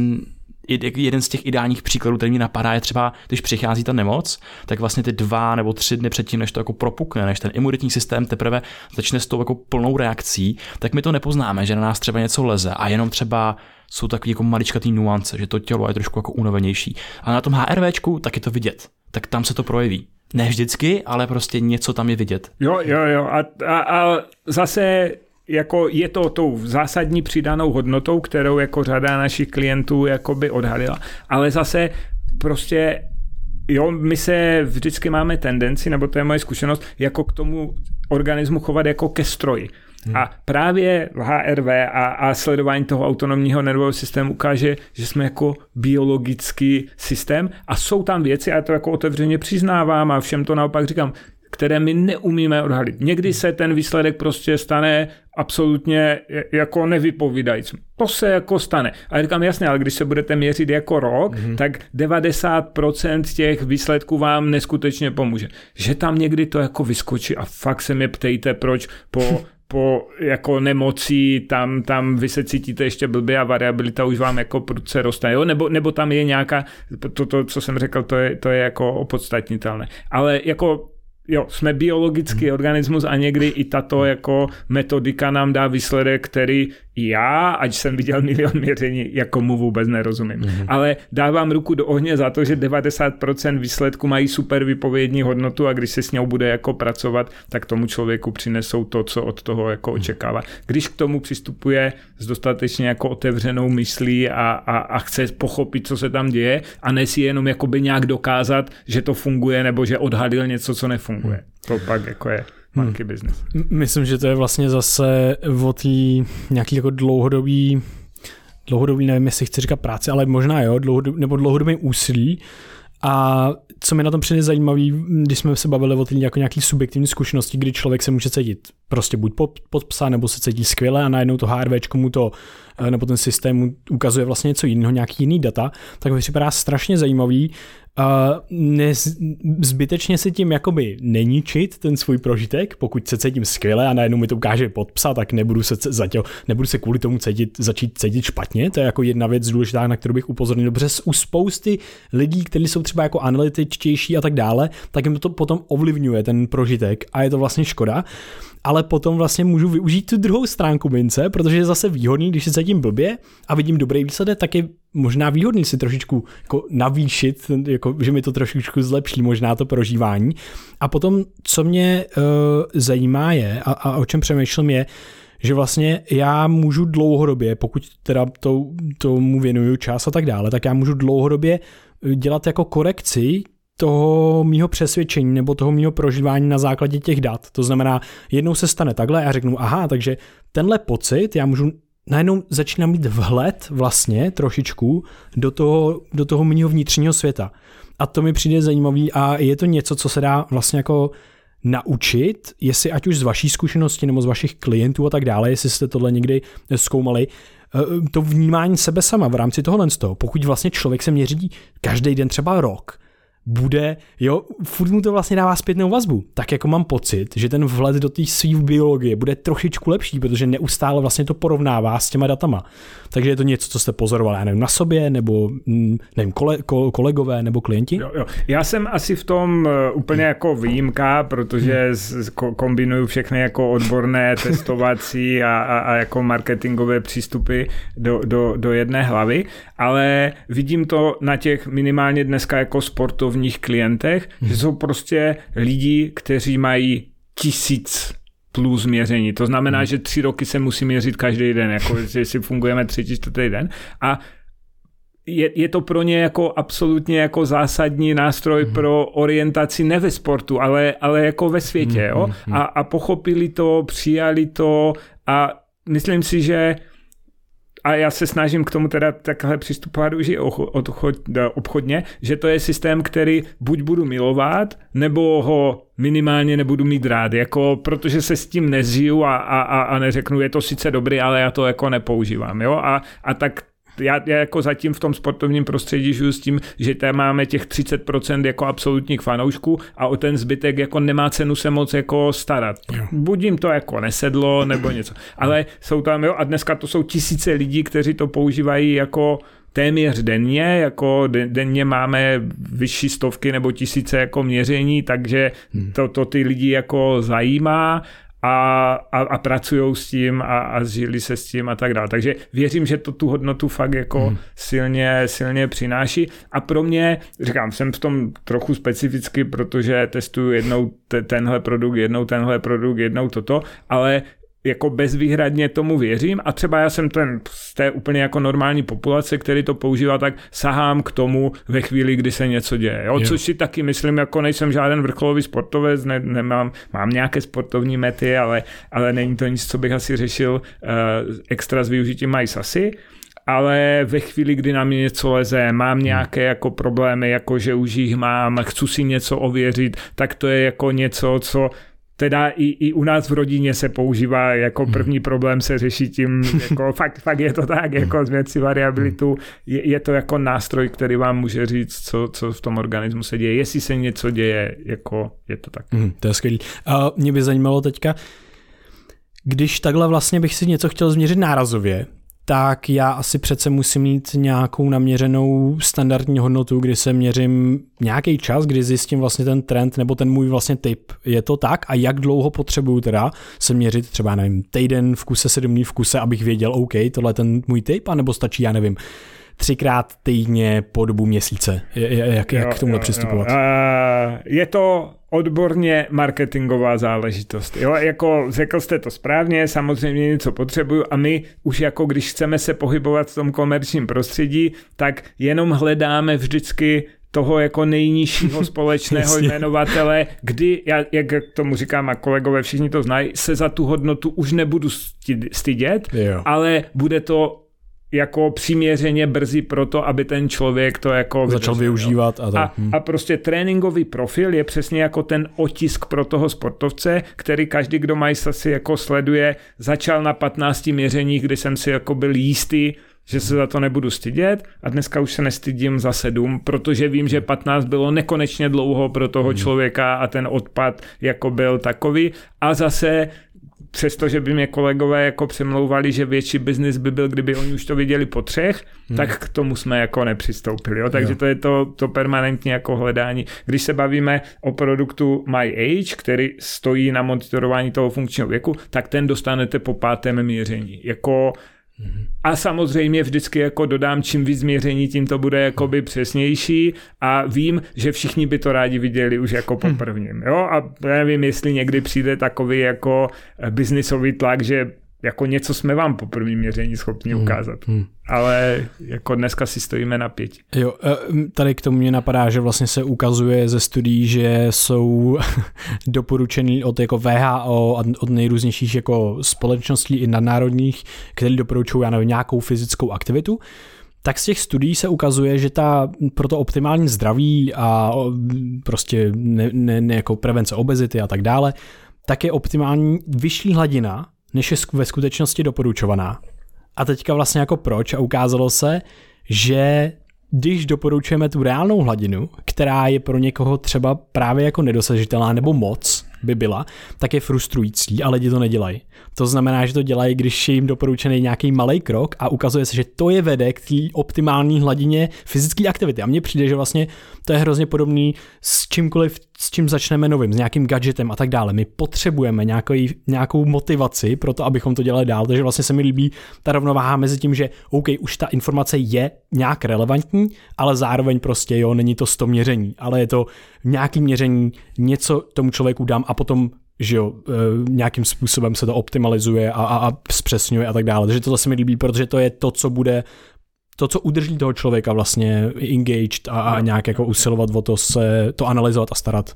jeden z těch ideálních příkladů, který mi napadá, je třeba, když přichází ta nemoc, tak vlastně ty dva nebo tři dny předtím, než to jako propukne, než ten imunitní systém teprve začne s tou jako plnou reakcí, tak my to nepoznáme, že na nás třeba něco leze a jenom třeba jsou takový jako maličkatý nuance, že to tělo je trošku jako unavenější. A na tom HRVčku tak je to vidět. Tak tam se to projeví. Ne vždycky, ale prostě něco tam je vidět. Jo, jo, jo. A, a, a zase jako je to tou zásadní přidanou hodnotou, kterou jako řada našich klientů jakoby odhalila. Ale zase prostě Jo, my se vždycky máme tendenci, nebo to je moje zkušenost, jako k tomu organismu chovat jako ke stroji. Hmm. A právě v HRV a, a sledování toho autonomního nervového systému ukáže, že jsme jako biologický systém a jsou tam věci, a já to jako otevřeně přiznávám a všem to naopak říkám, které my neumíme odhalit. Někdy se ten výsledek prostě stane absolutně jako nevypovídající. To se jako stane. A já říkám jasně, ale když se budete měřit jako rok, mm-hmm. tak 90% těch výsledků vám neskutečně pomůže. Že tam někdy to jako vyskočí a fakt se mě ptejte, proč po po jako nemocí, tam, tam vy se cítíte ještě blbě a variabilita už vám jako prudce roste, jo? Nebo, nebo tam je nějaká, to, to, co jsem řekl, to je, to je jako opodstatnitelné. Ale jako jo, jsme biologický hmm. organismus a někdy i tato jako metodika nám dá výsledek, který já, ať jsem viděl milion měření, jako mu vůbec nerozumím. Mm-hmm. Ale dávám ruku do ohně za to, že 90% výsledku mají super vypovědní hodnotu a když se s ním bude jako pracovat, tak tomu člověku přinesou to, co od toho jako mhm. očekává. Když k tomu přistupuje s dostatečně jako otevřenou myslí a, a, a chce pochopit, co se tam děje a ne si jenom jakoby nějak dokázat, že to funguje nebo že odhalil něco, co nefunguje. Mm. To pak jako je monkey hmm. business. Myslím, že to je vlastně zase o té nějaký jako dlouhodobý dlouhodobý, nevím, jestli chci říkat práce, ale možná jo, dlouhodobý, nebo dlouhodobý úsilí. A co mi na tom přijde zajímavý, když jsme se bavili o té jako nějaký subjektivní zkušenosti, kdy člověk se může cítit prostě buď pod, pod psa, nebo se cítí skvěle a najednou to HRVčko mu to, eh, nebo ten systém mu ukazuje vlastně něco jiného, nějaký jiný data, tak mi připadá strašně zajímavý Uh, ne, zbytečně si tím jakoby neničit ten svůj prožitek, pokud se cítím skvěle a najednou mi to ukáže pod psa, tak nebudu se, zatě, nebudu se kvůli tomu cítit, začít cítit špatně. To je jako jedna věc důležitá, na kterou bych upozornil. Dobře, u spousty lidí, kteří jsou třeba jako analytičtější a tak dále, tak jim to potom ovlivňuje ten prožitek a je to vlastně škoda ale potom vlastně můžu využít tu druhou stránku mince, protože je zase výhodný, když se cítím blbě a vidím dobrý výsledek, tak je možná výhodný si trošičku jako navýšit, jako, že mi to trošičku zlepší možná to prožívání. A potom, co mě uh, zajímá je, a, a o čem přemýšlím je, že vlastně já můžu dlouhodobě, pokud teda to, tomu věnuju čas a tak dále, tak já můžu dlouhodobě dělat jako korekci toho mýho přesvědčení nebo toho mýho prožívání na základě těch dat. To znamená, jednou se stane takhle a řeknu, aha, takže tenhle pocit já můžu najednou začínám mít vhled vlastně trošičku do toho, do toho mýho vnitřního světa. A to mi přijde zajímavý a je to něco, co se dá vlastně jako naučit, jestli ať už z vaší zkušenosti nebo z vašich klientů a tak dále, jestli jste tohle někdy zkoumali, eh, to vnímání sebe sama v rámci tohohle z toho. Pokud vlastně člověk se měří každý den třeba rok, bude, jo, furt mu to vlastně dává zpětnou vazbu. Tak jako mám pocit, že ten vhled do té své biologie bude trošičku lepší, protože neustále vlastně to porovnává s těma datama. Takže je to něco, co jste pozoroval, já nevím, na sobě, nebo mm, nevím, kole, kolegové nebo klienti? Jo, jo. Já jsem asi v tom eh, úplně jako výjimka, protože hmm. kombinuju všechny jako odborné testovací a, a, a jako marketingové přístupy do, do, do jedné hlavy, ale vidím to na těch minimálně dneska jako sportovních klientech, hmm. že jsou prostě lidi, kteří mají tisíc plus měření. To znamená, hmm. že tři roky se musí měřit každý den, jako že si fungujeme třetí, čtvrtý den. A je, je to pro ně jako absolutně jako zásadní nástroj mm. pro orientaci ne ve sportu, ale, ale jako ve světě. Mm, jo? Mm, a, a pochopili to, přijali to a myslím si, že a já se snažím k tomu teda takhle přistupovat už i obchodně, že to je systém, který buď budu milovat, nebo ho minimálně nebudu mít rád, jako, protože se s tím nezžiju a, a, a neřeknu, je to sice dobrý, ale já to jako nepoužívám. Jo? A, a tak já, já jako zatím v tom sportovním prostředí žiju s tím, že tam máme těch 30% jako absolutních fanoušků a o ten zbytek jako nemá cenu se moc jako starat. Buď jim to jako nesedlo nebo něco. Ale jsou tam, jo, a dneska to jsou tisíce lidí, kteří to používají jako téměř denně, jako denně máme vyšší stovky nebo tisíce jako měření, takže hmm. to, to ty lidi jako zajímá a, a, a pracují s tím a, a zžili se s tím a tak dále. Takže věřím, že to tu hodnotu fakt jako hmm. silně, silně přináší a pro mě, říkám, jsem v tom trochu specificky, protože testuju jednou tenhle produkt, jednou tenhle produkt, jednou toto, ale jako bezvýhradně tomu věřím a třeba já jsem ten z té úplně jako normální populace, který to používá, tak sahám k tomu ve chvíli, kdy se něco děje. Jo? Což si taky myslím, jako nejsem žádný vrcholový sportovec, ne, nemám, mám nějaké sportovní mety, ale, ale není to nic, co bych asi řešil uh, extra s využitím MySasy ale ve chvíli, kdy na mě něco leze, mám nějaké jako problémy, jako že už jich mám, chci si něco ověřit, tak to je jako něco, co teda i, i u nás v rodině se používá jako hmm. první problém se řeší tím, jako fakt, fakt je to tak, jako hmm. změnit si variabilitu, je, je to jako nástroj, který vám může říct, co, co v tom organismu se děje, jestli se něco děje, jako je to tak. Mm, to je skvělý. A mě by zajímalo teďka, když takhle vlastně bych si něco chtěl změřit nárazově, tak já asi přece musím mít nějakou naměřenou standardní hodnotu, kdy se měřím nějaký čas, kdy zjistím vlastně ten trend nebo ten můj vlastně typ. Je to tak? A jak dlouho potřebuju teda se měřit třeba, nevím, týden v kuse, sedm dní v kuse, abych věděl, OK, tohle je ten můj typ, anebo stačí, já nevím, třikrát týdně po dobu měsíce. Jak, jak k tomu přistupovat? Je to odborně marketingová záležitost. Jo, jako řekl jste to správně, samozřejmě něco potřebuju a my už jako když chceme se pohybovat v tom komerčním prostředí, tak jenom hledáme vždycky toho jako nejnižšího společného jmenovatele, kdy, já, jak tomu říkám a kolegové, všichni to znají, se za tu hodnotu už nebudu stydět, jo. ale bude to jako přiměřeně brzy pro to, aby ten člověk to jako začal vydržel, využívat. A, a, hm. a prostě tréninkový profil je přesně jako ten otisk pro toho sportovce, který každý, kdo mají si jako sleduje, začal na 15 měřeních, kdy jsem si jako byl jistý, že se za to nebudu stydět a dneska už se nestydím za sedm, protože vím, že 15 bylo nekonečně dlouho pro toho hmm. člověka a ten odpad jako byl takový a zase přestože by mě kolegové jako přemlouvali, že větší biznis by byl, kdyby oni už to viděli po třech, hmm. tak k tomu jsme jako nepřistoupili. Jo? Takže jo. to je to, to permanentní jako hledání. Když se bavíme o produktu My Age, který stojí na monitorování toho funkčního věku, tak ten dostanete po pátém měření. Jako a samozřejmě vždycky jako dodám, čím víc měření, tím to bude jakoby přesnější a vím, že všichni by to rádi viděli už jako po hm. prvním. Jo? A nevím, jestli někdy přijde takový jako biznisový tlak, že jako něco jsme vám po prvním měření schopni hmm. ukázat. Hmm. Ale jako dneska si stojíme na pěti. Jo, e, tady k tomu mě napadá, že vlastně se ukazuje ze studií, že jsou doporučený od jako VHO a od nejrůznějších jako společností i nadnárodních, které doporučují, já nevím, nějakou fyzickou aktivitu, tak z těch studií se ukazuje, že ta pro to optimální zdraví a prostě ne, ne, ne jako prevence obezity a tak dále, tak je optimální vyšší hladina než je ve skutečnosti doporučovaná. A teďka vlastně jako proč a ukázalo se, že když doporučujeme tu reálnou hladinu, která je pro někoho třeba právě jako nedosažitelná nebo moc by byla, tak je frustrující a lidi to nedělají. To znamená, že to dělají, když je jim doporučený nějaký malý krok a ukazuje se, že to je vede k té optimální hladině fyzické aktivity. A mně přijde, že vlastně to je hrozně podobný s čímkoliv, s čím začneme novým, s nějakým gadgetem a tak dále. My potřebujeme nějaký, nějakou motivaci pro to, abychom to dělali dál. Takže vlastně se mi líbí ta rovnováha mezi tím, že OK, už ta informace je nějak relevantní, ale zároveň prostě jo, není to 100 měření, ale je to nějaký měření, něco tomu člověku dám a potom že jo, e, nějakým způsobem se to optimalizuje a, a, a zpřesňuje a tak dále. Takže to se mi líbí, protože to je to, co bude to, co udrží toho člověka vlastně engaged a, a nějak jako usilovat o to se to analyzovat a starat.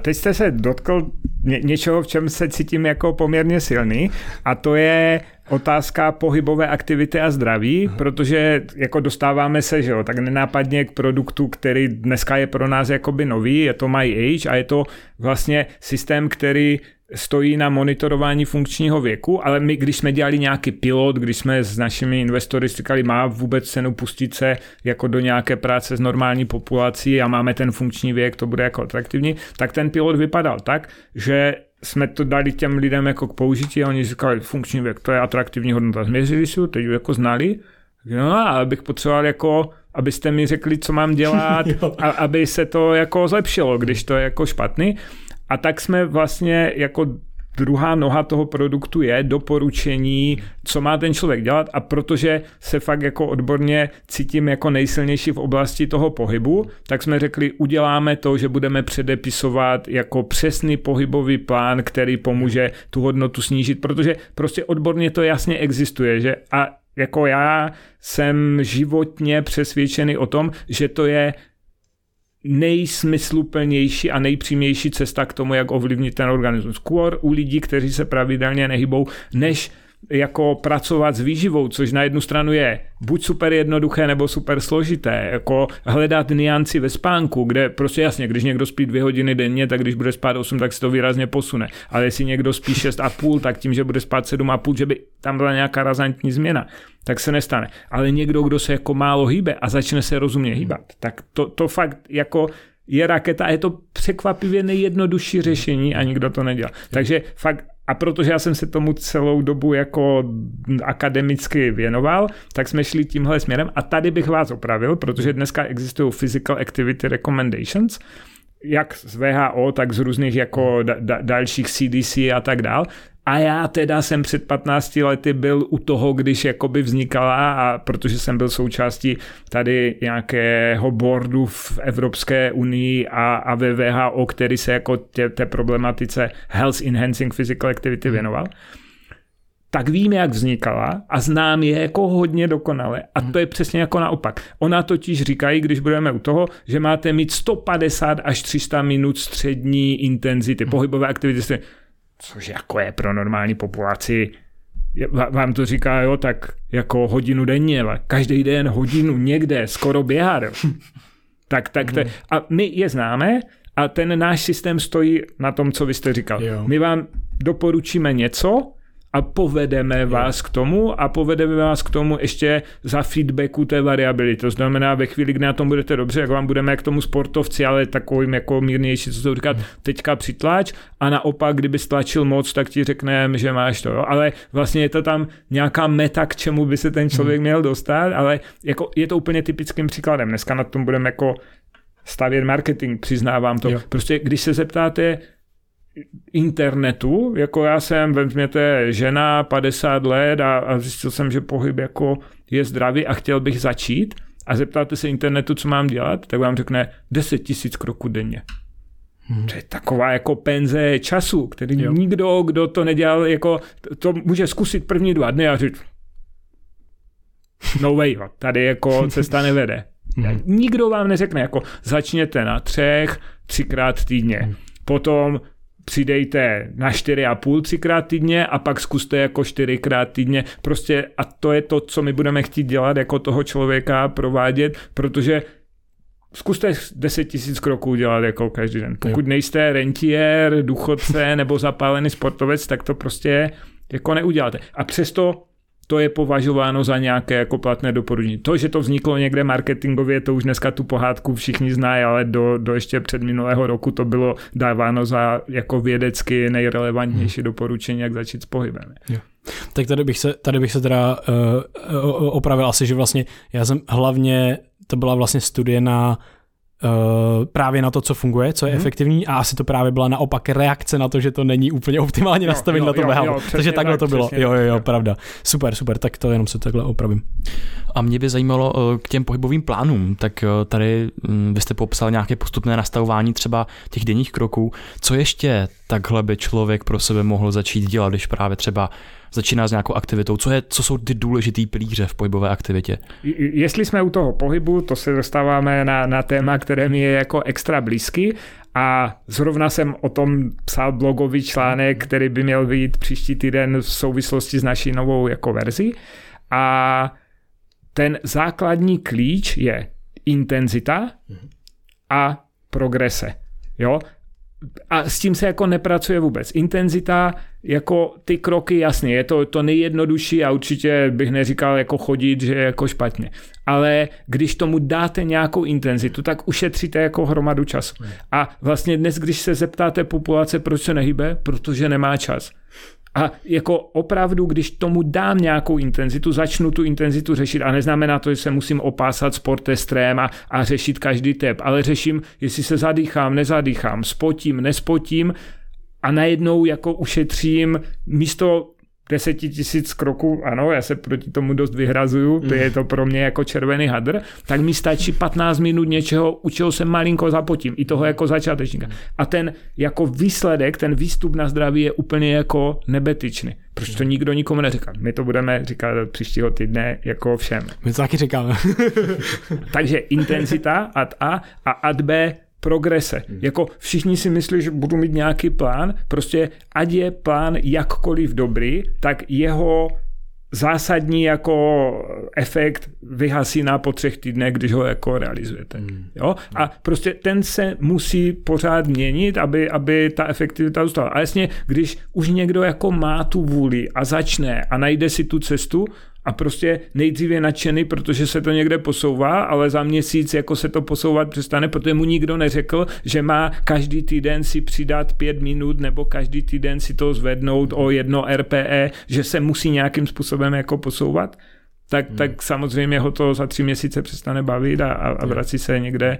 Teď jste se dotkl ně, něčeho, v čem se cítím jako poměrně silný a to je otázka pohybové aktivity a zdraví, uh-huh. protože jako dostáváme se, že jo, tak nenápadně k produktu, který dneska je pro nás jakoby nový, je to My Age a je to vlastně systém, který stojí na monitorování funkčního věku, ale my, když jsme dělali nějaký pilot, když jsme s našimi investory říkali, má vůbec cenu pustit se jako do nějaké práce s normální populací a máme ten funkční věk, to bude jako atraktivní, tak ten pilot vypadal tak, že jsme to dali těm lidem jako k použití a oni říkali, funkční věk, to je atraktivní hodnota. Změřili si ho, teď jako znali, no a bych potřeboval jako abyste mi řekli, co mám dělat, a, aby se to jako zlepšilo, když to je jako špatný. A tak jsme vlastně jako druhá noha toho produktu je doporučení, co má ten člověk dělat. A protože se fakt jako odborně cítím jako nejsilnější v oblasti toho pohybu, tak jsme řekli, uděláme to, že budeme předepisovat jako přesný pohybový plán, který pomůže tu hodnotu snížit, protože prostě odborně to jasně existuje, že a jako já jsem životně přesvědčený o tom, že to je nejsmysluplnější a nejpřímější cesta k tomu, jak ovlivnit ten organismus. Skôr u lidí, kteří se pravidelně nehybou, než jako pracovat s výživou, což na jednu stranu je buď super jednoduché nebo super složité, jako hledat nianci ve spánku, kde prostě jasně, když někdo spí dvě hodiny denně, tak když bude spát 8, tak se to výrazně posune. Ale jestli někdo spí 6 a půl, tak tím, že bude spát 7 a půl, že by tam byla nějaká razantní změna, tak se nestane. Ale někdo, kdo se jako málo hýbe a začne se rozumně hýbat, tak to, to fakt jako je raketa a je to překvapivě nejjednodušší řešení a nikdo to nedělá. Takže fakt a protože já jsem se tomu celou dobu jako akademicky věnoval, tak jsme šli tímhle směrem a tady bych vás opravil, protože dneska existují Physical Activity Recommendations, jak z VHO, tak z různých jako da, da, dalších CDC a tak dál. A já teda jsem před 15 lety byl u toho, když jakoby vznikala a protože jsem byl součástí tady nějakého boardu v Evropské unii a, a ve VHO, který se jako té, té problematice Health Enhancing Physical Activity věnoval, tak vím, jak vznikala a znám je jako hodně dokonale. A to je přesně jako naopak. Ona totiž říkají, když budeme u toho, že máte mít 150 až 300 minut střední intenzity, pohybové aktivity což jako je pro normální populaci vám to říká, jo, tak jako hodinu denně, každý den hodinu někde, skoro běhat. tak, tak to, a my je známe a ten náš systém stojí na tom, co vy jste říkal. Jo. My vám doporučíme něco, a povedeme vás k tomu a povedeme vás k tomu ještě za feedbacku té variability. To znamená, ve chvíli, kdy na tom budete dobře, jak vám budeme k tomu sportovci, ale takovým jako mírnější, co to říkat, teďka přitlač a naopak, kdyby stlačil moc, tak ti řekneme, že máš to. Jo? Ale vlastně je to tam nějaká meta, k čemu by se ten člověk hmm. měl dostat, ale jako je to úplně typickým příkladem. Dneska na tom budeme jako stavět marketing, přiznávám to. Jo. Prostě když se zeptáte, internetu, jako já jsem, vezměte žena, 50 let a, a zjistil jsem, že pohyb jako je zdravý a chtěl bych začít a zeptáte se internetu, co mám dělat, tak vám řekne 10 tisíc kroků denně. Hmm. To je taková jako penze času, který jo. nikdo, kdo to nedělal, jako to může zkusit první dva dny a říct no way, tady jako cesta nevede. Hmm. Nikdo vám neřekne, jako začněte na třech, třikrát týdně. Hmm. Potom přidejte na 4,5 třikrát týdně a pak zkuste jako čtyřikrát týdně. Prostě a to je to, co my budeme chtít dělat jako toho člověka provádět, protože zkuste 10 tisíc kroků dělat jako každý den. Pokud nejste rentier, důchodce nebo zapálený sportovec, tak to prostě jako neuděláte. A přesto to je považováno za nějaké jako platné doporučení. To, že to vzniklo někde marketingově, to už dneska tu pohádku všichni znají, ale do, do ještě před minulého roku to bylo dáváno za jako vědecky nejrelevantnější hmm. doporučení, jak začít s pohybem. Jo. Tak tady bych se, tady bych se teda uh, opravil asi, že vlastně já jsem hlavně, to byla vlastně studie na Uh, právě na to, co funguje, co je hmm. efektivní a asi to právě byla naopak reakce na to, že to není úplně optimálně nastavené na to BHV. Takže takhle tak, to bylo. Jo, jo, jo, pravda. Super, super, tak to jenom se takhle opravím. A mě by zajímalo uh, k těm pohybovým plánům, tak uh, tady um, vy jste popsal nějaké postupné nastavování třeba těch denních kroků. Co ještě takhle by člověk pro sebe mohl začít dělat, když právě třeba začíná s nějakou aktivitou. Co, je, co jsou ty důležitý pilíře v pohybové aktivitě? Jestli jsme u toho pohybu, to se dostáváme na, na téma, které mi je jako extra blízky a zrovna jsem o tom psal blogový článek, který by měl vyjít příští týden v souvislosti s naší novou jako verzi. A ten základní klíč je intenzita a progrese. Jo? A s tím se jako nepracuje vůbec. Intenzita, jako ty kroky, jasně, je to to nejjednodušší a určitě bych neříkal jako chodit, že je jako špatně. Ale když tomu dáte nějakou intenzitu, tak ušetříte jako hromadu času. A vlastně dnes, když se zeptáte populace, proč se nehybe, protože nemá čas. A jako opravdu, když tomu dám nějakou intenzitu, začnu tu intenzitu řešit. A neznamená to, že se musím opásat sportestrem a, a řešit každý tep, ale řeším, jestli se zadýchám, nezadýchám, spotím, nespotím a najednou jako ušetřím místo deseti tisíc kroků, ano, já se proti tomu dost vyhrazuju, to je to pro mě jako červený hadr, tak mi stačí 15 minut něčeho, u čeho se malinko zapotím, i toho jako začátečníka. A ten jako výsledek, ten výstup na zdraví je úplně jako nebetičný. Proč to nikdo nikomu neříká? My to budeme říkat příštího týdne jako všem. My to taky říkáme. Takže intenzita ad A a ad B progrese. Hmm. Jako všichni si myslí, že budu mít nějaký plán, prostě ať je plán jakkoliv dobrý, tak jeho zásadní jako efekt vyhasí na po třech týdnech, když ho jako realizujete. Hmm. Jo? A prostě ten se musí pořád měnit, aby, aby ta efektivita zůstala. A jasně, když už někdo jako má tu vůli a začne a najde si tu cestu, a prostě nejdřív je nadšený, protože se to někde posouvá, ale za měsíc jako se to posouvat přestane, protože mu nikdo neřekl, že má každý týden si přidat pět minut nebo každý týden si to zvednout o jedno RPE, že se musí nějakým způsobem jako posouvat, tak, hmm. tak samozřejmě ho to za tři měsíce přestane bavit a, a vrací se někde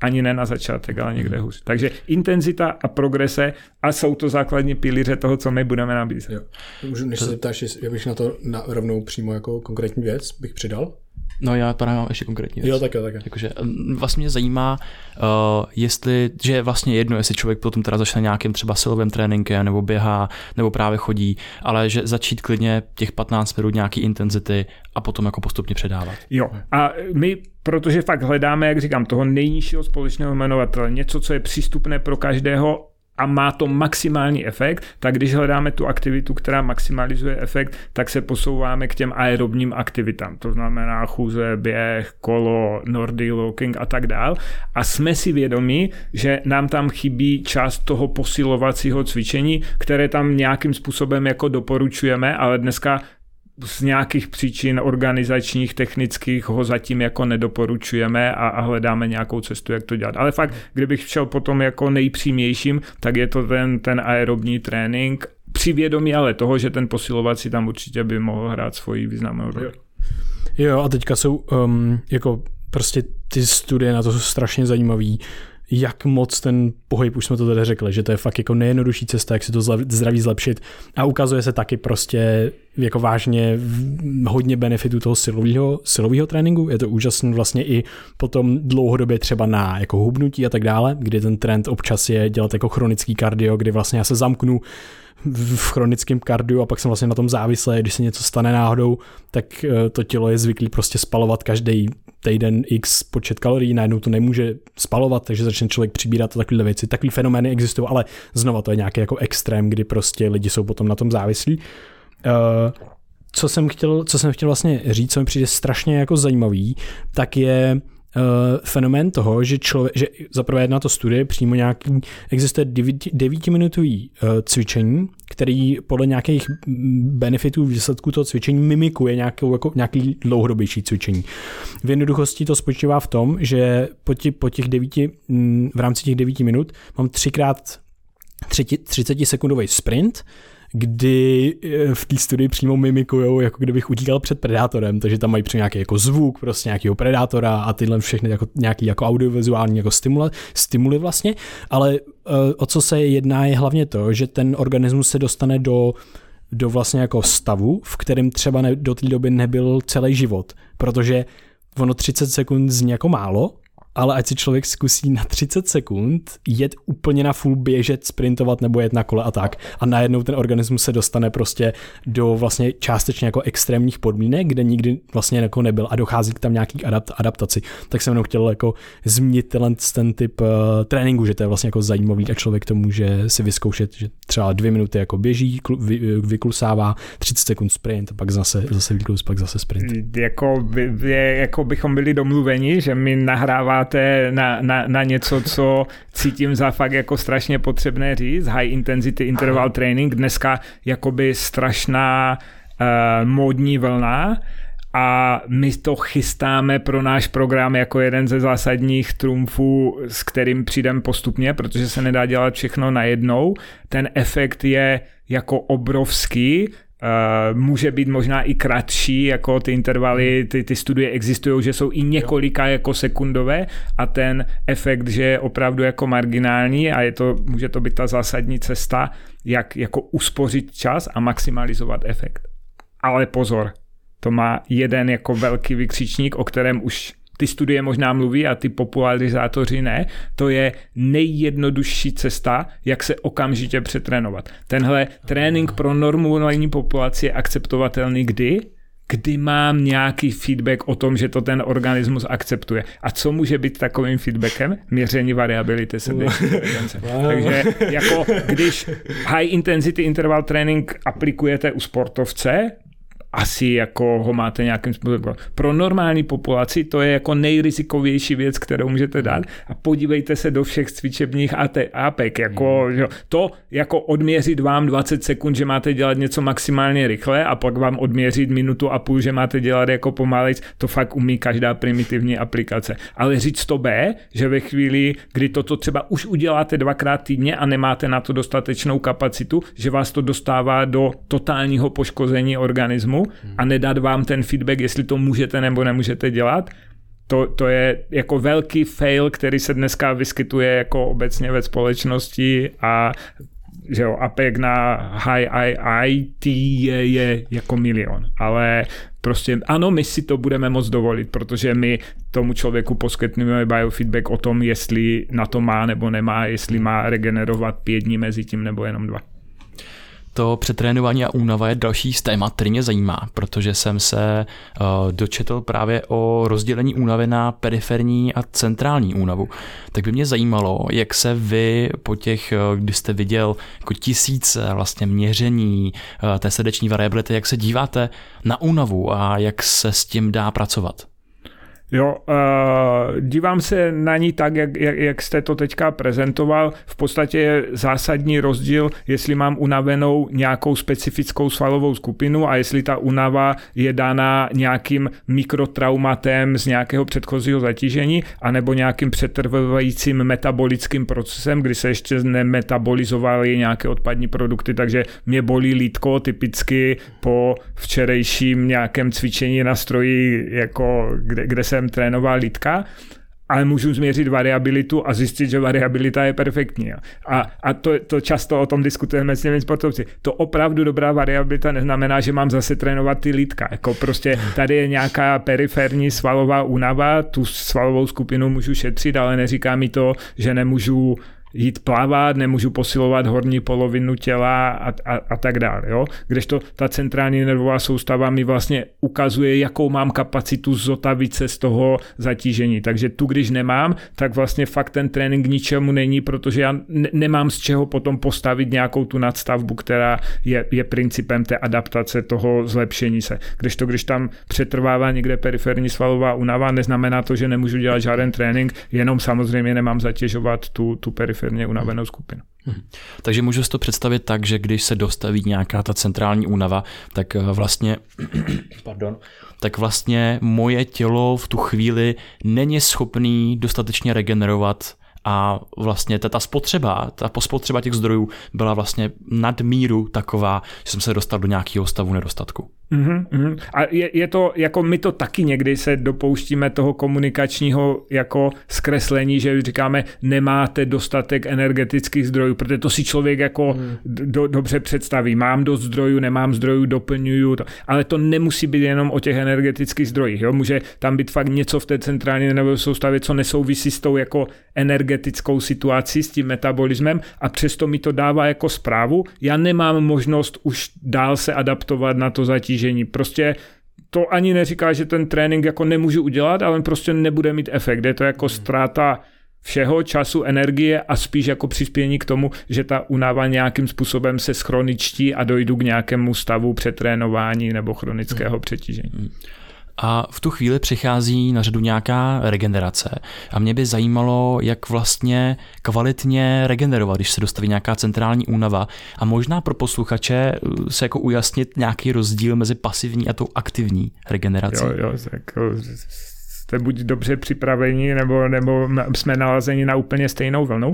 ani ne na začátek, ale někde hůř. Takže intenzita a progrese a jsou to základní pilíře toho, co my budeme nabízet. Jo. Můžu, než se zeptáš, já bych na to na, rovnou přímo jako konkrétní věc bych přidal? No já právě mám ještě konkrétní věc. Jo, tak jo, tak jo. Jakože, vlastně mě zajímá, uh, jestli, že je vlastně jedno, jestli člověk potom teda začne nějakým třeba silovým tréninkem, nebo běhá, nebo právě chodí, ale že začít klidně těch 15 minut nějaký intenzity a potom jako postupně předávat. Jo, a my protože fakt hledáme, jak říkám, toho nejnižšího společného jmenovatele, něco, co je přístupné pro každého a má to maximální efekt, tak když hledáme tu aktivitu, která maximalizuje efekt, tak se posouváme k těm aerobním aktivitám. To znamená chůze, běh, kolo, nordic walking a tak dál. A jsme si vědomi, že nám tam chybí část toho posilovacího cvičení, které tam nějakým způsobem jako doporučujeme, ale dneska z nějakých příčin organizačních, technických ho zatím jako nedoporučujeme a, a hledáme nějakou cestu, jak to dělat. Ale fakt, kdybych šel potom jako nejpřímějším, tak je to ten, ten aerobní trénink, při vědomí ale toho, že ten posilovací tam určitě by mohl hrát svoji významnou roli. Jo, a teďka jsou um, jako prostě ty studie na to jsou strašně zajímavý jak moc ten pohyb, už jsme to tady řekli, že to je fakt jako nejjednodušší cesta, jak si to zdraví zlepšit a ukazuje se taky prostě jako vážně hodně benefitů toho silového, silového tréninku. Je to úžasný vlastně i potom dlouhodobě třeba na jako hubnutí a tak dále, kdy ten trend občas je dělat jako chronický kardio, kdy vlastně já se zamknu v chronickém kardiu a pak jsem vlastně na tom závislý, když se něco stane náhodou, tak eh, to tělo je zvyklý prostě spalovat každý týden x počet kalorií, najednou to nemůže spalovat, takže začne člověk přibírat takové věci. Takové fenomény existují, ale znova to je nějaký jako extrém, kdy prostě lidi jsou potom na tom závislí. Uh, co jsem chtěl, co jsem chtěl vlastně říct, co mi přijde strašně jako zajímavý, tak je uh, fenomén toho, že člověk, že zaprvé jedna to studie přímo nějaký, existuje devítiminutový uh, cvičení, který podle nějakých benefitů výsledků toho cvičení mimikuje nějakou, jako, nějaký dlouhodobější cvičení. V jednoduchosti to spočívá v tom, že po, tě, po těch devíti, mm, v rámci těch devíti minut mám třikrát 30 sekundový sprint, kdy eh, v té studii přímo mimikujou, jako kdybych utíkal před predátorem, takže tam mají při nějaký jako zvuk prostě nějakého predátora a tyhle všechny jako nějaký jako audiovizuální jako stimule, stimuly vlastně, ale uh, o co se jedná je hlavně to, že ten organismus se dostane do do vlastně jako stavu, v kterém třeba ne, do té doby nebyl celý život, protože ono 30 sekund zní jako málo, ale ať si člověk zkusí na 30 sekund jet úplně na full běžet, sprintovat nebo jet na kole a tak a najednou ten organismus se dostane prostě do vlastně částečně jako extrémních podmínek, kde nikdy vlastně jako nebyl a dochází k tam nějaký adapt, adaptaci. Tak jsem jenom chtěl jako zmínit ten, ten typ uh, tréninku, že to je vlastně jako zajímavý a člověk to může si vyzkoušet, že třeba dvě minuty jako běží, klu, vy, vyklusává, 30 sekund sprint, pak zase, zase vyklus, pak zase sprint. Jako, je, jako bychom byli domluveni, že mi nahráváte na, na, na něco, co cítím za fakt jako strašně potřebné říct, high intensity interval training, dneska jakoby strašná uh, módní vlna, a my to chystáme pro náš program jako jeden ze zásadních trumfů, s kterým přijdeme postupně, protože se nedá dělat všechno najednou. Ten efekt je jako obrovský, Uh, může být možná i kratší, jako ty intervaly, ty, ty studie existují, že jsou i několika jako sekundové a ten efekt, že je opravdu jako marginální a je to, může to být ta zásadní cesta, jak jako uspořit čas a maximalizovat efekt. Ale pozor, to má jeden jako velký vykřičník, o kterém už ty studie možná mluví a ty popularizátoři ne, to je nejjednodušší cesta, jak se okamžitě přetrénovat. Tenhle trénink pro normální populaci je akceptovatelný kdy? kdy mám nějaký feedback o tom, že to ten organismus akceptuje. A co může být takovým feedbackem? Měření variability srdeční Takže jako když high intensity interval training aplikujete u sportovce, asi jako ho máte nějakým způsobem. Pro normální populaci to je jako nejrizikovější věc, kterou můžete dát a podívejte se do všech cvičebních APEK. Jako, mm. že, to jako odměřit vám 20 sekund, že máte dělat něco maximálně rychle a pak vám odměřit minutu a půl, že máte dělat jako pomalejc, to fakt umí každá primitivní aplikace. Ale říct to B, že ve chvíli, kdy toto třeba už uděláte dvakrát týdně a nemáte na to dostatečnou kapacitu, že vás to dostává do totálního poškození organismu, a nedat vám ten feedback, jestli to můžete nebo nemůžete dělat, to, to je jako velký fail, který se dneska vyskytuje jako obecně ve společnosti a že jo, APEC na high IT je, je jako milion, ale prostě ano, my si to budeme moc dovolit, protože my tomu člověku poskytneme biofeedback o tom, jestli na to má nebo nemá, jestli má regenerovat pět dní mezi tím nebo jenom dva to přetrénování a únava je další z témat, který mě zajímá, protože jsem se uh, dočetl právě o rozdělení únavy na periferní a centrální únavu. Tak by mě zajímalo, jak se vy po těch, eh, kdy jste viděl jako tisíce vlastně měření uh, té srdeční variability, jak se díváte na únavu a jak se s tím dá pracovat? Jo, uh, dívám se na ní tak, jak, jak, jak jste to teďka prezentoval. V podstatě je zásadní rozdíl, jestli mám unavenou nějakou specifickou svalovou skupinu a jestli ta unava je dána nějakým mikrotraumatem z nějakého předchozího zatížení anebo nějakým přetrvajícím metabolickým procesem, kdy se ještě nemetabolizovaly nějaké odpadní produkty, takže mě bolí lítko typicky po včerejším nějakém cvičení na stroji, jako kde, kde se jsem trénoval lítka, ale můžu změřit variabilitu a zjistit, že variabilita je perfektní. A, a to, to často o tom diskutujeme s těmi sportovci. To opravdu dobrá variabilita neznamená, že mám zase trénovat ty lítka. Jako prostě tady je nějaká periferní svalová únava, tu svalovou skupinu můžu šetřit, ale neříká mi to, že nemůžu jít plavat, nemůžu posilovat horní polovinu těla a, a, a tak dále. Jo? Kdežto ta centrální nervová soustava mi vlastně ukazuje, jakou mám kapacitu zotavit se z toho zatížení. Takže tu, když nemám, tak vlastně fakt ten trénink ničemu není, protože já ne- nemám z čeho potom postavit nějakou tu nadstavbu, která je, je principem té adaptace toho zlepšení se. Kdežto, když tam přetrvává někde periferní svalová únava, neznamená to, že nemůžu dělat žádný trénink, jenom samozřejmě nemám zatěžovat tu, tu periferní firmě unavenou skupinu. Hmm. Takže můžu si to představit tak, že když se dostaví nějaká ta centrální únava, tak eh, vlastně, pardon, tak vlastně moje tělo v tu chvíli není schopný dostatečně regenerovat a vlastně ta, ta spotřeba, ta spotřeba těch zdrojů byla vlastně nadmíru taková, že jsem se dostal do nějakého stavu nedostatku. Mm-hmm, mm-hmm. A je, je to, jako my to taky někdy se dopouštíme toho komunikačního jako zkreslení, že říkáme, nemáte dostatek energetických zdrojů, protože to si člověk jako mm. do, dobře představí. Mám dost zdrojů, nemám zdrojů, doplňuju to. Ale to nemusí být jenom o těch energetických zdrojích. Jo? Může tam být fakt něco v té centrální nervové soustavě, co nesouvisí s tou jako energetickou situací, s tím metabolismem a přesto mi to dává jako zprávu. Já nemám možnost už dál se adaptovat na to zatížení zatížení. Prostě to ani neříká, že ten trénink jako nemůžu udělat, ale on prostě nebude mít efekt. Je to jako hmm. ztráta všeho, času, energie a spíš jako přispění k tomu, že ta únava nějakým způsobem se schroničtí a dojdu k nějakému stavu přetrénování nebo chronického hmm. přetížení. A v tu chvíli přichází na řadu nějaká regenerace. A mě by zajímalo, jak vlastně kvalitně regenerovat, když se dostaví nějaká centrální únava a možná pro posluchače eh, se jako ujasnit nějaký rozdíl mezi pasivní a tou aktivní regenerací. Jo, jo, jako jste buď dobře připraveni, nebo, nebo jsme nalazeni na úplně stejnou vlnu.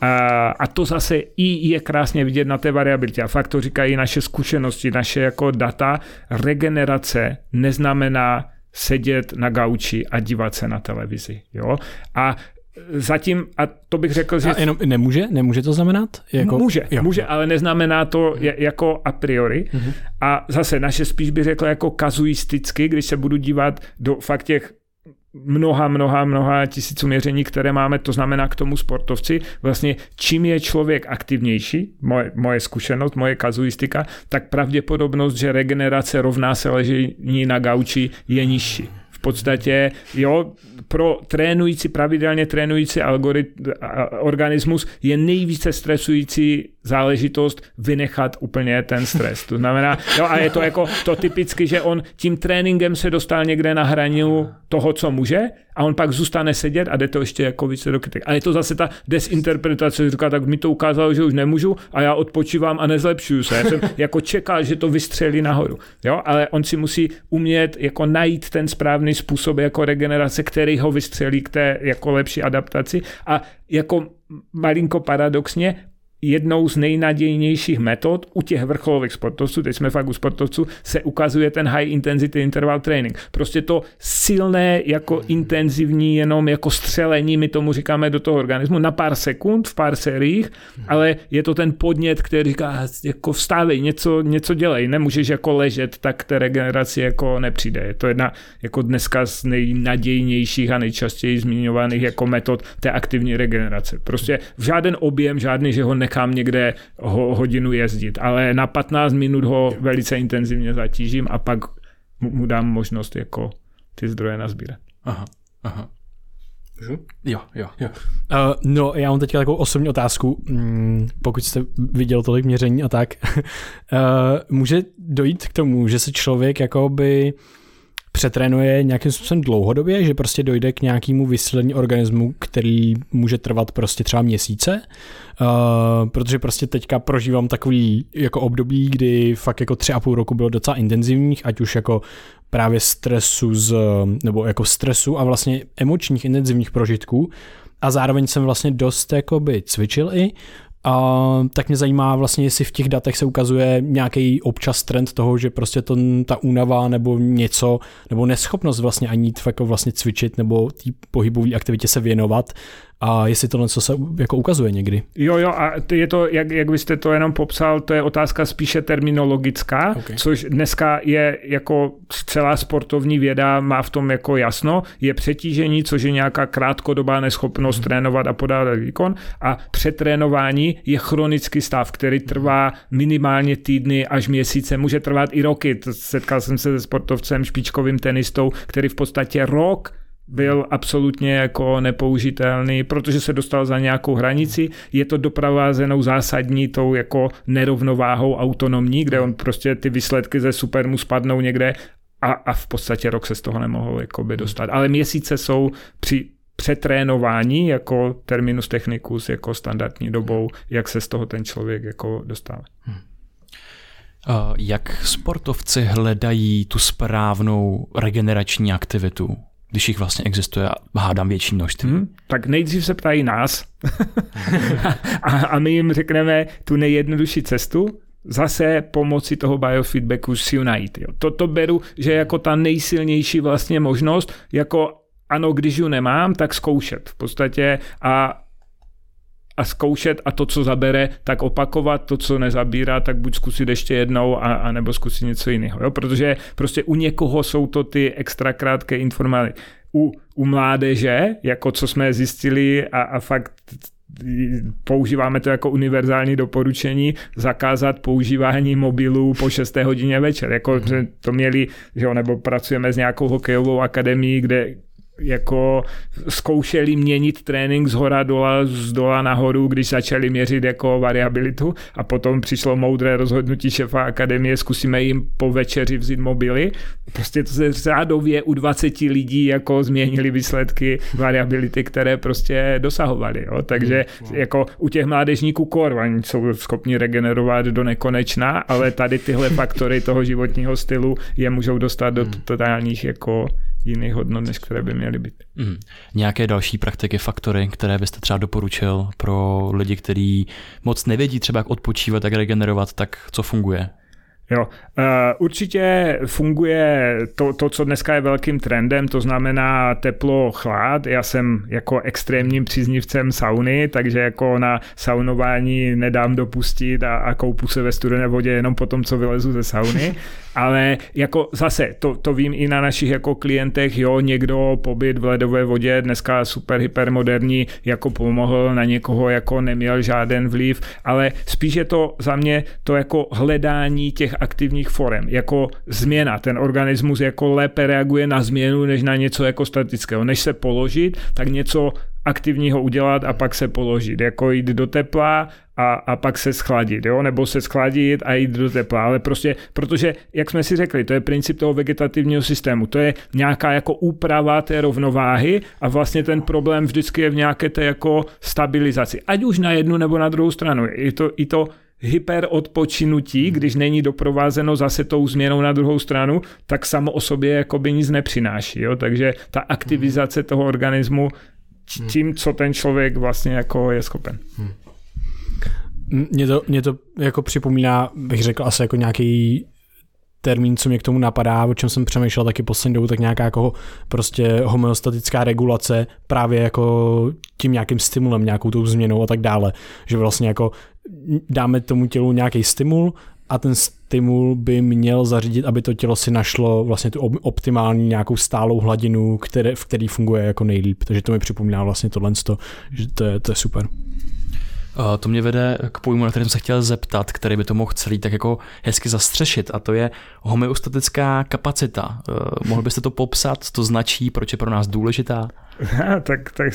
A, a to zase i je krásně vidět na té variabilitě. A fakt to říkají naše zkušenosti, naše jako data. Regenerace neznamená sedět na gauči a dívat se na televizi. Jo? A zatím, a to bych řekl, že... A jenom nemůže? Nemůže to znamenat? Jako... Může, jo. může, ale neznamená to jako a priori. Mm-hmm. A zase naše spíš bych řekl jako kazuisticky, když se budu dívat do fakt těch mnoha, mnoha, mnoha tisíců měření, které máme, to znamená k tomu sportovci, vlastně čím je člověk aktivnější, moje, moje zkušenost, moje kazuistika, tak pravděpodobnost, že regenerace rovná se ležení na gauči je nižší. V podstatě, jo, pro trénující, pravidelně trénující algorit, organismus je nejvíce stresující záležitost vynechat úplně ten stres. To znamená, jo, a je to jako to typicky, že on tím tréninkem se dostal někde na hraniu toho, co může a on pak zůstane sedět a jde to ještě jako více do kytek. A je to zase ta desinterpretace, říká, tak mi to ukázalo, že už nemůžu a já odpočívám a nezlepšuju se. Já jsem jako čekal, že to vystřelí nahoru. Jo? Ale on si musí umět jako najít ten správný způsob jako regenerace, který ho vystřelí k té jako lepší adaptaci a jako malinko paradoxně jednou z nejnadějnějších metod u těch vrcholových sportovců, teď jsme fakt u sportovců, se ukazuje ten high intensity interval training. Prostě to silné, jako intenzivní, jenom jako střelení, my tomu říkáme do toho organismu, na pár sekund, v pár seriích, ale je to ten podnět, který říká, jako vstávej, něco, něco dělej, nemůžeš jako ležet, tak té regeneraci jako nepřijde. Je to jedna jako dneska z nejnadějnějších a nejčastěji zmiňovaných jako metod té aktivní regenerace. Prostě v žádný objem, žádný, že ho ne nechám někde ho, hodinu jezdit, ale na 15 minut ho velice intenzivně zatížím a pak mu dám možnost jako ty zdroje nazbírat. Aha, aha. Jo, jo, jo. Uh, no, já mám teďka takovou osobní otázku. Mm, pokud jste viděl tolik měření a tak, uh, může dojít k tomu, že se člověk jakoby přetrénuje nějakým způsobem dlouhodobě, že prostě dojde k nějakému vysílení organismu, který může trvat prostě třeba měsíce, uh, protože prostě teďka prožívám takový jako období, kdy fakt jako tři a půl roku bylo docela intenzivních, ať už jako právě stresu z, nebo jako stresu a vlastně emočních intenzivních prožitků, a zároveň jsem vlastně dost jakoby cvičil i, a tak mě zajímá vlastně, jestli v těch datech se ukazuje nějaký občas trend toho, že prostě to, ta únava nebo něco, nebo neschopnost vlastně ani jako vlastně cvičit nebo té pohybové aktivitě se věnovat, a jestli tohle co se jako ukazuje někdy. Jo, jo, a je to, jak, jak byste to jenom popsal, to je otázka spíše terminologická, okay. což dneska je jako celá sportovní věda má v tom jako jasno, je přetížení, což je nějaká krátkodobá neschopnost hmm. trénovat a podávat výkon a přetrénování je chronický stav, který trvá minimálně týdny až měsíce, může trvat i roky. Setkal jsem se se sportovcem, špičkovým tenistou, který v podstatě rok byl absolutně jako nepoužitelný, protože se dostal za nějakou hranici. Je to doprovázenou zásadní tou jako nerovnováhou autonomní, kde on prostě ty výsledky ze super mu spadnou někde a, a v podstatě rok se z toho nemohl jakoby dostat. Ale měsíce jsou při přetrénování jako terminus technicus, jako standardní dobou, jak se z toho ten člověk jako dostává. Hmm. Jak sportovci hledají tu správnou regenerační aktivitu? Když jich vlastně existuje, hádám větší množství. Hmm, tak nejdřív se ptají nás a, a my jim řekneme tu nejjednodušší cestu, zase pomocí toho biofeedbacku si najít. Jo. To, to beru, že jako ta nejsilnější vlastně možnost, jako ano, když ji nemám, tak zkoušet v podstatě a a zkoušet a to, co zabere, tak opakovat, to, co nezabírá, tak buď zkusit ještě jednou a, a nebo zkusit něco jiného. Jo? Protože prostě u někoho jsou to ty extra krátké informace. U, u mládeže, jako co jsme zjistili a, a fakt používáme to jako univerzální doporučení, zakázat používání mobilů po 6. hodině večer. Jako to měli, že jo, nebo pracujeme s nějakou hokejovou akademií, kde jako zkoušeli měnit trénink z hora dola, z dola nahoru, když začali měřit jako variabilitu a potom přišlo moudré rozhodnutí šefa akademie, zkusíme jim po večeři vzít mobily. Prostě to se řádově u 20 lidí jako změnili výsledky variability, které prostě dosahovali. Jo? Takže hmm, jako u těch mládežníků kor, oni jsou schopni regenerovat do nekonečna, ale tady tyhle faktory toho životního stylu je můžou dostat do hmm. totálních jako jiných hodnot, než které by měly být. Mm. Nějaké další praktiky, faktory, které byste třeba doporučil pro lidi, kteří moc nevědí třeba jak odpočívat, jak regenerovat, tak co funguje? Jo, uh, určitě funguje to, to, co dneska je velkým trendem, to znamená teplo, chlad. Já jsem jako extrémním příznivcem sauny, takže jako na saunování nedám dopustit a, a koupu se ve studené vodě jenom potom, co vylezu ze sauny. Ale jako zase, to, to vím i na našich jako klientech, jo, někdo pobyt v ledové vodě, dneska super hypermoderní, jako pomohl, na někoho jako neměl žádný vliv, ale spíš je to za mě to jako hledání těch aktivních forem, jako změna. Ten organismus jako lépe reaguje na změnu, než na něco jako statického. Než se položit, tak něco aktivního udělat a pak se položit, jako jít do tepla a, a pak se schladit, jo? nebo se schladit a jít do tepla, ale prostě, protože, jak jsme si řekli, to je princip toho vegetativního systému, to je nějaká jako úprava té rovnováhy a vlastně ten problém vždycky je v nějaké té jako stabilizaci, ať už na jednu nebo na druhou stranu, je to, i to hyperodpočinutí, když není doprovázeno zase tou změnou na druhou stranu, tak samo o sobě jakoby nic nepřináší. Jo? Takže ta aktivizace toho organismu Hmm. tím, co ten člověk vlastně jako je schopen. Hmm. Mě to, mě to jako připomíná, bych řekl, asi jako nějaký termín, co mě k tomu napadá, o čem jsem přemýšlel taky poslední dobu, tak nějaká jako prostě homeostatická regulace právě jako tím nějakým stimulem, nějakou tou změnou a tak dále. Že vlastně jako dáme tomu tělu nějaký stimul a ten stimul by měl zařídit, aby to tělo si našlo vlastně tu optimální nějakou stálou hladinu, které, v který funguje jako nejlíp. Takže to mi připomíná vlastně tohle, že to je, to je super. To mě vede k pojmu, na kterém se chtěl zeptat, který by to mohl celý tak jako hezky zastřešit, a to je homeostatická kapacita. Mohl byste to popsat, co to značí, proč je pro nás důležitá? tak, tak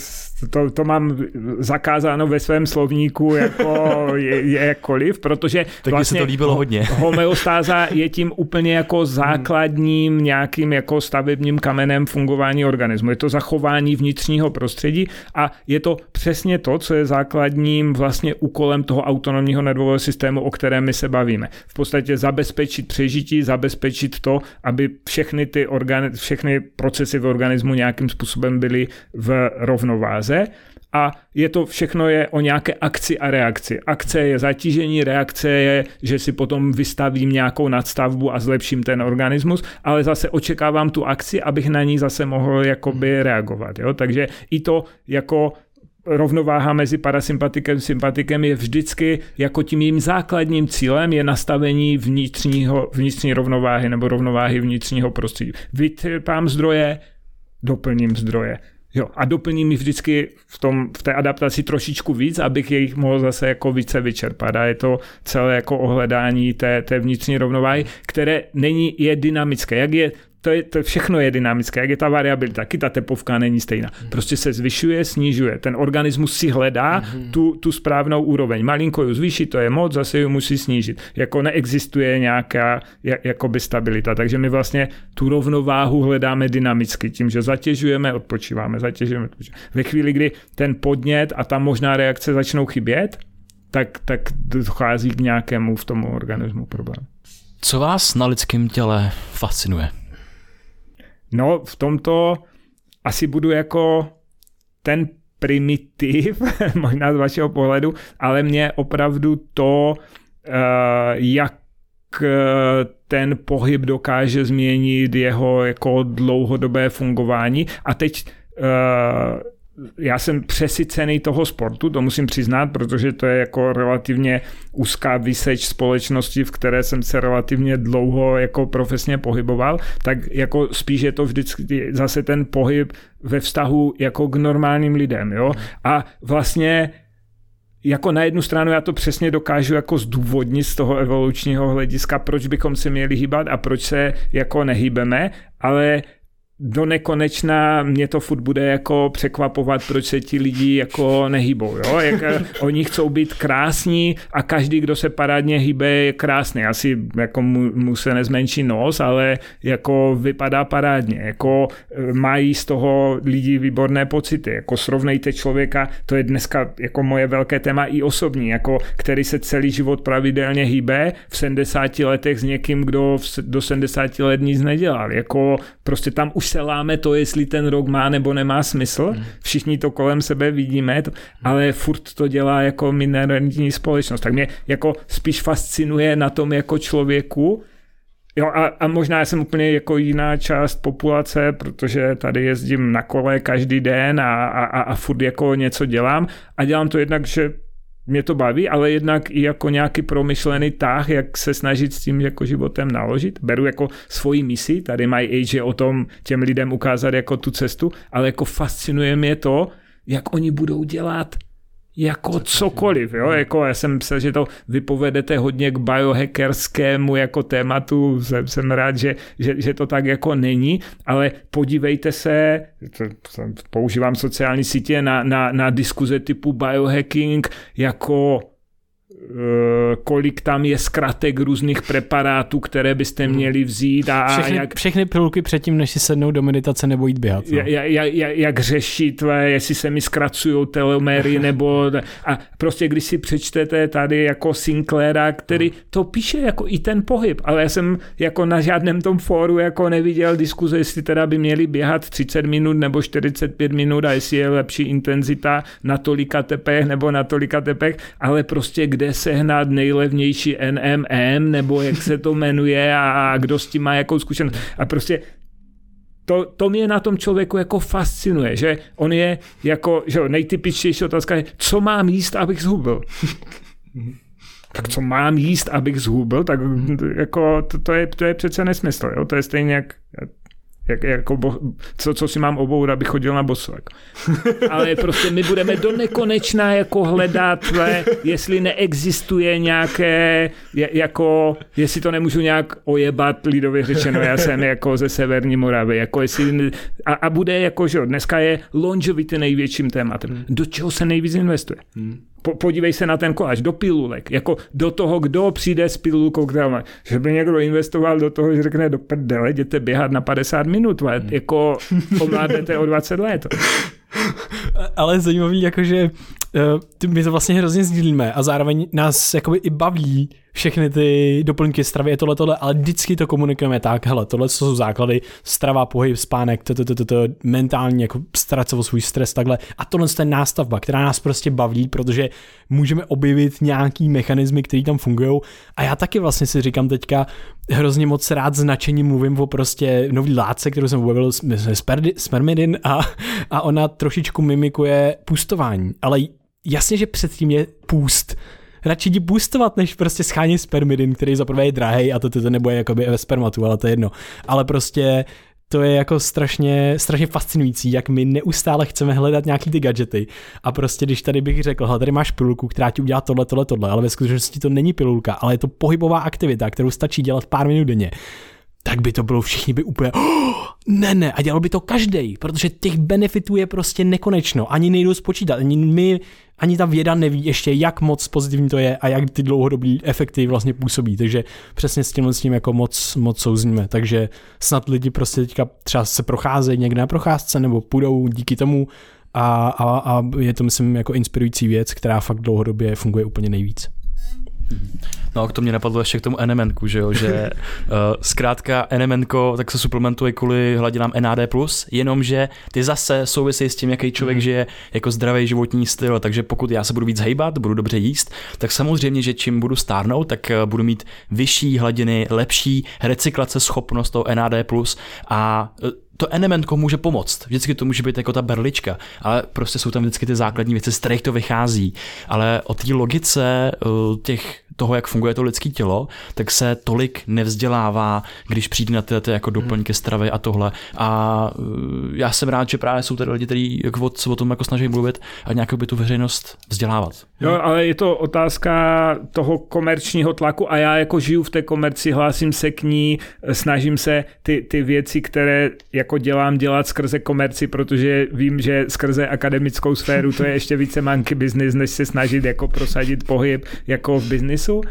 to, to mám zakázáno ve svém slovníku jako je, jakkoliv, protože tak vlastně se to líbilo hodně. homeostáza je tím úplně jako základním nějakým jako stavebním kamenem fungování organismu. Je to zachování vnitřního prostředí a je to přesně to, co je základním vlastně úkolem toho autonomního nervového systému, o kterém my se bavíme. V podstatě zabezpečit přežití, zabezpečit to, aby všechny ty orgány, všechny procesy v organismu nějakým způsobem byly v rovnováze a je to všechno je o nějaké akci a reakci. Akce je zatížení, reakce je, že si potom vystavím nějakou nadstavbu a zlepším ten organismus, ale zase očekávám tu akci, abych na ní zase mohl jakoby reagovat. Jo? Takže i to jako rovnováha mezi parasympatikem a sympatikem je vždycky jako tím jím základním cílem je nastavení vnitřního, vnitřní rovnováhy nebo rovnováhy vnitřního prostředí. Vyčerpám zdroje, doplním zdroje. Jo, a doplním mi vždycky v, tom, v té adaptaci trošičku víc, abych jejich mohl zase jako více vyčerpat. A je to celé jako ohledání té, té vnitřní rovnováhy, které není, je dynamické. Jak je to, je, to všechno je dynamické, jak je ta variabilita, taky ta tepovka není stejná. Prostě se zvyšuje, snižuje. Ten organismus si hledá mm-hmm. tu, tu správnou úroveň. Malinko ju zvýší, to je moc, zase ju musí snížit. Jako neexistuje nějaká jakoby stabilita. Takže my vlastně tu rovnováhu hledáme dynamicky tím, že zatěžujeme, odpočíváme, zatěžujeme. Odpočíváme. Ve chvíli, kdy ten podnět a ta možná reakce začnou chybět, tak, tak dochází k nějakému v tom organismu problému. Co vás na lidském těle fascinuje? No, v tomto asi budu jako ten primitiv, možná z vašeho pohledu, ale mě opravdu to jak ten pohyb dokáže změnit jeho jako dlouhodobé fungování. A teď já jsem přesycený toho sportu, to musím přiznat, protože to je jako relativně úzká vyseč společnosti, v které jsem se relativně dlouho jako profesně pohyboval, tak jako spíš je to vždycky zase ten pohyb ve vztahu jako k normálním lidem, jo. A vlastně jako na jednu stranu já to přesně dokážu jako zdůvodnit z toho evolučního hlediska, proč bychom se měli hýbat a proč se jako nehýbeme, ale do nekonečna mě to furt bude jako překvapovat, proč se ti lidi jako nehýbou, jo? Jak, eh, oni chcou být krásní a každý, kdo se parádně hýbe, je krásný. Asi jako mu, mu se nezmenší nos, ale jako vypadá parádně. Jako eh, mají z toho lidi výborné pocity. Jako srovnejte člověka, to je dneska jako moje velké téma i osobní, jako který se celý život pravidelně hýbe v 70 letech s někým, kdo do 70 let nic nedělal. Jako prostě tam už se láme to, jestli ten rok má nebo nemá smysl. Hmm. Všichni to kolem sebe vidíme, ale furt to dělá jako minoritní společnost. Tak mě jako spíš fascinuje na tom jako člověku, Jo, a, a možná jsem úplně jako jiná část populace, protože tady jezdím na kole každý den a, a, a furt jako něco dělám a dělám to jednak, že mě to baví, ale jednak i jako nějaký promyšlený tah, jak se snažit s tím jako životem naložit. Beru jako svoji misi, tady mají AJ o tom těm lidem ukázat jako tu cestu, ale jako fascinuje mě to, jak oni budou dělat jako cokoliv, jo, jako já jsem myslel, že to vypovedete hodně k biohackerskému jako tématu, jsem, jsem rád, že, že, že to tak jako není, ale podívejte se, to, používám sociální sítě na, na, na diskuze typu biohacking jako kolik tam je zkratek různých preparátů, které byste hmm. měli vzít. A všechny, jak, všechny pilulky předtím, než si sednou do meditace nebo jít běhat. No. Jak, jak, jak řešit, jestli se mi zkracují telomery, nebo a prostě když si přečtete tady jako Sinclaira, který hmm. to píše jako i ten pohyb, ale já jsem jako na žádném tom fóru jako neviděl diskuze, jestli teda by měli běhat 30 minut nebo 45 minut a jestli je lepší intenzita na tolika tepech nebo na tolika tepech, ale prostě kde sehnat nejlevnější NMM, nebo jak se to jmenuje a kdo s tím má jakou zkušenost. A prostě to, to mě na tom člověku jako fascinuje, že on je jako, že nejtypičtější otázka je, co mám jíst, abych zhubil. tak co mám jíst, abych zhubil, tak jako to, to, je, to je přece nesmysl, jo? to je stejně jak jak, jako bo, co, co si mám obourat, abych chodil na boso. Jako. Ale prostě my budeme do nekonečna jako hledat, jestli neexistuje nějaké, jako, jestli to nemůžu nějak ojebat, lidově řečeno, já jsem jako ze Severní Moravy, jako jestli, a, a bude jako, že dneska je longevity největším tématem. Do čeho se nejvíc investuje? Po, podívej se na ten koláč, do pilulek, jako do toho, kdo přijde s pilulkou, která má, že by někdo investoval do toho, že řekne do prdele, jděte běhat na 50 minut, hmm. jako omládnete o 20 let. Ale zajímavý, jakože uh, my to vlastně hrozně sdílíme a zároveň nás jakoby i baví všechny ty doplňky stravy, je tohle, tohle, ale vždycky to komunikujeme tak, hele, tohle jsou základy, strava, pohyb, spánek, to, to, to, to, to mentální, jako starat se o svůj stres, takhle. A tohle je nástavba, která nás prostě baví, protože můžeme objevit nějaký mechanismy, které tam fungují. A já taky vlastně si říkám teďka, hrozně moc rád značení mluvím o prostě nový látce, kterou jsem objevil, spermidin a, a ona trošičku mimikuje půstování, ale jasně, že předtím je půst, radši jdi boostovat, než prostě schánit spermidin, který za prvé je drahý a to, to, to nebo je jakoby ve spermatu, ale to je jedno. Ale prostě to je jako strašně, strašně fascinující, jak my neustále chceme hledat nějaký ty gadgety. A prostě když tady bych řekl, tady máš pilulku, která ti udělá tohle, tohle, tohle, ale ve skutečnosti to není pilulka, ale je to pohybová aktivita, kterou stačí dělat pár minut denně tak by to bylo všichni by úplně oh, ne, ne, a dělal by to každý, protože těch benefitů je prostě nekonečno, ani nejdu spočítat, ani my, ani ta věda neví ještě, jak moc pozitivní to je a jak ty dlouhodobé efekty vlastně působí, takže přesně s tímhle s tím jako moc, moc souzníme, takže snad lidi prostě teďka třeba se procházejí někde na procházce nebo půjdou díky tomu a, a, a je to myslím jako inspirující věc, která fakt dlouhodobě funguje úplně nejvíc. No, to mě napadlo ještě k tomu NMNku, že jo, že uh, zkrátka NMNko tak se suplementuje kvůli hladinám NAD+, jenomže ty zase souvisí s tím, jaký člověk mm. žije jako zdravý životní styl, takže pokud já se budu víc hejbat, budu dobře jíst, tak samozřejmě, že čím budu stárnout, tak uh, budu mít vyšší hladiny, lepší recyklace schopnost toho NAD+, a to elementko může pomoct. Vždycky to může být jako ta berlička, ale prostě jsou tam vždycky ty základní věci, z kterých to vychází. Ale o té logice těch toho, jak funguje to lidské tělo, tak se tolik nevzdělává, když přijde na ty, ty jako doplňky stravy a tohle. A uh, já jsem rád, že právě jsou tady lidi, kteří jako se o tom jako snaží mluvit a nějak by tu veřejnost vzdělávat. Jo, ale je to otázka toho komerčního tlaku a já jako žiju v té komerci, hlásím se k ní, snažím se ty, ty věci, které jako dělám, dělat skrze komerci, protože vím, že skrze akademickou sféru to je ještě více monkey business, než se snažit jako prosadit pohyb jako v biznisu biznesu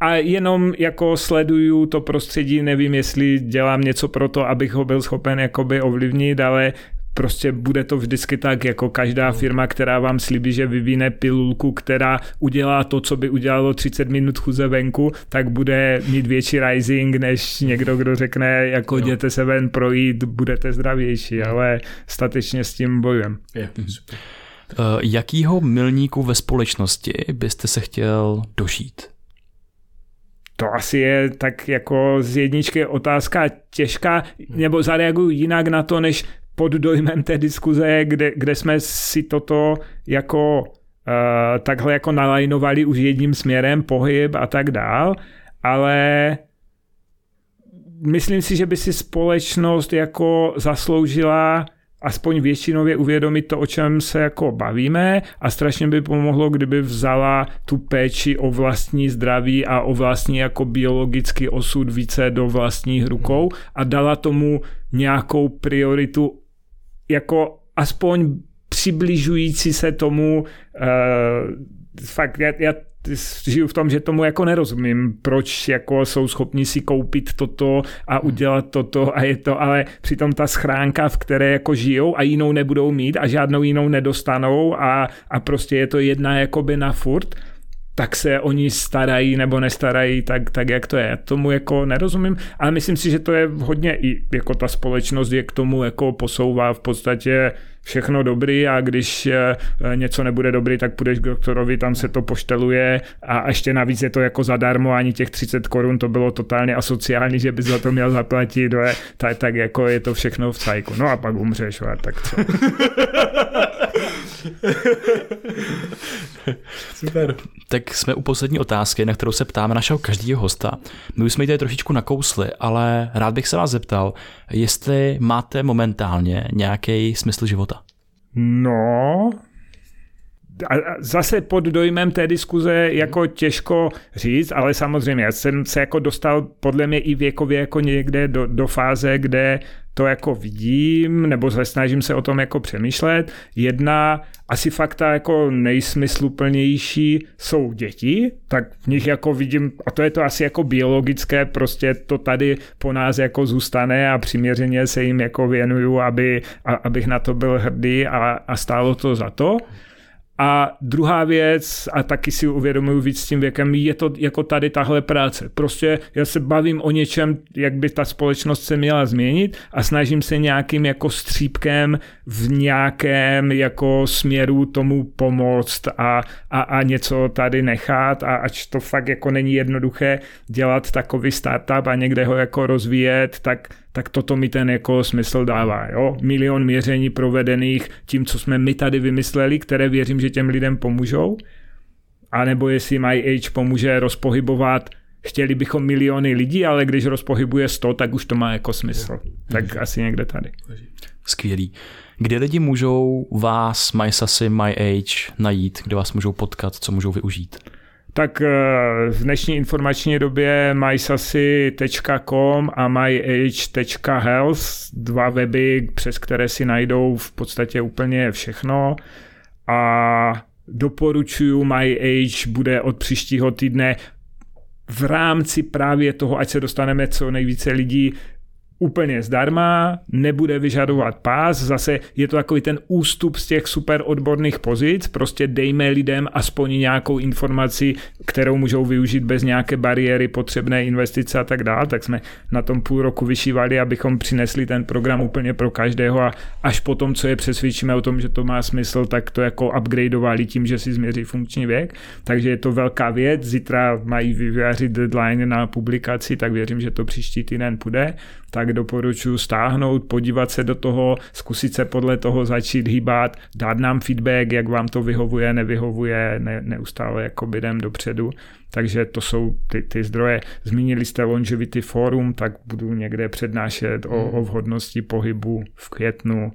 a jenom jako sleduju to prostředí, nevím, jestli dělám něco pro to, abych ho byl schopen jakoby ovlivnit, ale prostě bude to vždycky tak, jako každá no. firma, která vám slíbí, že vyvine pilulku, která udělá to, co by udělalo 30 minut chuze venku, tak bude mít větší rising, než někdo, kdo řekne, jako no. jděte se ven projít, budete zdravější, ale statečně s tím bojujem. Je, super. Uh, jakýho milníku ve společnosti byste se chtěl dožít? To asi je tak jako z jedničky otázka těžká, nebo zareaguju jinak na to, než pod dojmem té diskuze, kde, kde jsme si toto jako uh, takhle jako nalajnovali už jedním směrem, pohyb a tak dál, ale myslím si, že by si společnost jako zasloužila aspoň většinově uvědomit to, o čem se jako bavíme a strašně by pomohlo, kdyby vzala tu péči o vlastní zdraví a o vlastní jako biologický osud více do vlastních rukou a dala tomu nějakou prioritu jako aspoň přibližující se tomu uh, fakt, já, já žiju v tom, že tomu jako nerozumím, proč jako jsou schopni si koupit toto a hmm. udělat toto a je to, ale přitom ta schránka, v které jako žijou a jinou nebudou mít a žádnou jinou nedostanou a, a prostě je to jedna jakoby na furt, tak se oni starají nebo nestarají tak, tak jak to je. Tomu jako nerozumím, ale myslím si, že to je hodně i jako ta společnost je k tomu jako posouvá v podstatě všechno dobrý a když eh, něco nebude dobrý, tak půjdeš k doktorovi, tam se to pošteluje a ještě navíc je to jako zadarmo, ani těch 30 korun, to bylo totálně asociální, že bys za to měl zaplatit, tak, tak jako je to všechno v cajku. No a pak umřeš, a tak co. Super. Tak jsme u poslední otázky, na kterou se ptáme našeho každého hosta. My už jsme ji tady trošičku nakousli, ale rád bych se vás zeptal, jestli máte momentálně nějaký smysl života. No, a zase pod dojmem té diskuze jako těžko říct, ale samozřejmě já jsem se jako dostal podle mě i věkově jako někde do, do fáze, kde to jako vidím, nebo se snažím se o tom jako přemýšlet. Jedna asi fakta jako nejsmysluplnější jsou děti, tak v nich jako vidím, a to je to asi jako biologické, prostě to tady po nás jako zůstane a přiměřeně se jim jako věnuju, aby, a, abych na to byl hrdý a, a stálo to za to. A druhá věc, a taky si uvědomuji víc s tím věkem, je to jako tady tahle práce. Prostě já se bavím o něčem, jak by ta společnost se měla změnit a snažím se nějakým jako střípkem v nějakém jako směru tomu pomoct a, a, a něco tady nechat a ač to fakt jako není jednoduché dělat takový startup a někde ho jako rozvíjet, tak tak toto mi ten jako smysl dává. Jo? Milion měření provedených tím, co jsme my tady vymysleli, které věřím, že těm lidem pomůžou. A nebo jestli My Age pomůže rozpohybovat chtěli bychom miliony lidí, ale když rozpohybuje 100, tak už to má jako smysl. Je. Tak je. asi někde tady. Skvělý. Kde lidi můžou vás, MySasy, My Age najít? Kde vás můžou potkat? Co můžou využít? Tak eh, v dnešní informační době mysasy.com a myage.health, dva weby, přes které si najdou v podstatě úplně všechno. A doporučuju My Age bude od příštího týdne v rámci právě toho, ať se dostaneme co nejvíce lidí úplně zdarma, nebude vyžadovat pás, zase je to takový ten ústup z těch super odborných pozic, prostě dejme lidem aspoň nějakou informaci, kterou můžou využít bez nějaké bariéry, potřebné investice a tak dále, tak jsme na tom půl roku vyšívali, abychom přinesli ten program úplně pro každého. A až potom, co je přesvědčíme o tom, že to má smysl, tak to jako upgradeovali tím, že si změří funkční věk, takže je to velká věc, zítra mají vyvěřit deadline na publikaci, tak věřím, že to příští týden půjde, tak doporučuji stáhnout, podívat se do toho, zkusit se podle toho začít hýbat, dát nám feedback, jak vám to vyhovuje, nevyhovuje, ne, neustále jako jdem dopředu. Takže to jsou ty, ty zdroje. Zmínili jste Longevity Forum, tak budu někde přednášet o, o vhodnosti pohybu v květnu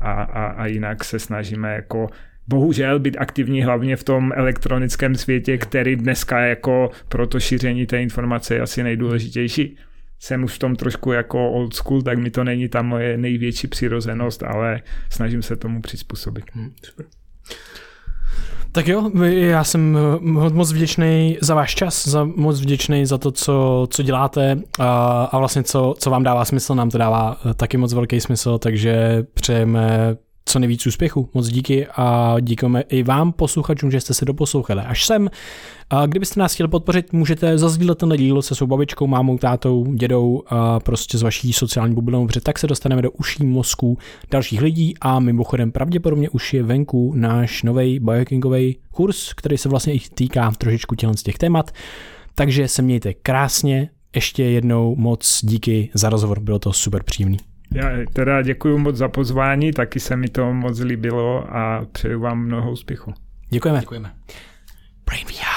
a, a, a jinak se snažíme jako bohužel být aktivní hlavně v tom elektronickém světě, který dneska jako pro to šíření té informace je asi nejdůležitější jsem už v tom trošku jako old school, tak mi to není ta moje největší přirozenost, ale snažím se tomu přizpůsobit. Hmm, super. Tak jo, já jsem moc vděčný za váš čas, za moc vděčný za to, co, co děláte a, a vlastně co, co vám dává smysl, nám to dává taky moc velký smysl, takže přejeme co nejvíc úspěchu. Moc díky a díkujeme i vám posluchačům, že jste se doposlouchali až sem. A kdybyste nás chtěli podpořit, můžete zazdílet ten díl se svou babičkou, mámou, tátou, dědou a prostě s vaší sociální bublinou, protože tak se dostaneme do uší mozků dalších lidí a mimochodem pravděpodobně už je venku náš nový biohackingový kurz, který se vlastně i týká trošičku tělen z těch témat. Takže se mějte krásně, ještě jednou moc díky za rozhovor, bylo to super příjemný. Já teda děkuji moc za pozvání, taky se mi to moc líbilo a přeju vám mnoho úspěchu. Děkujeme. Děkujeme. Brain VR.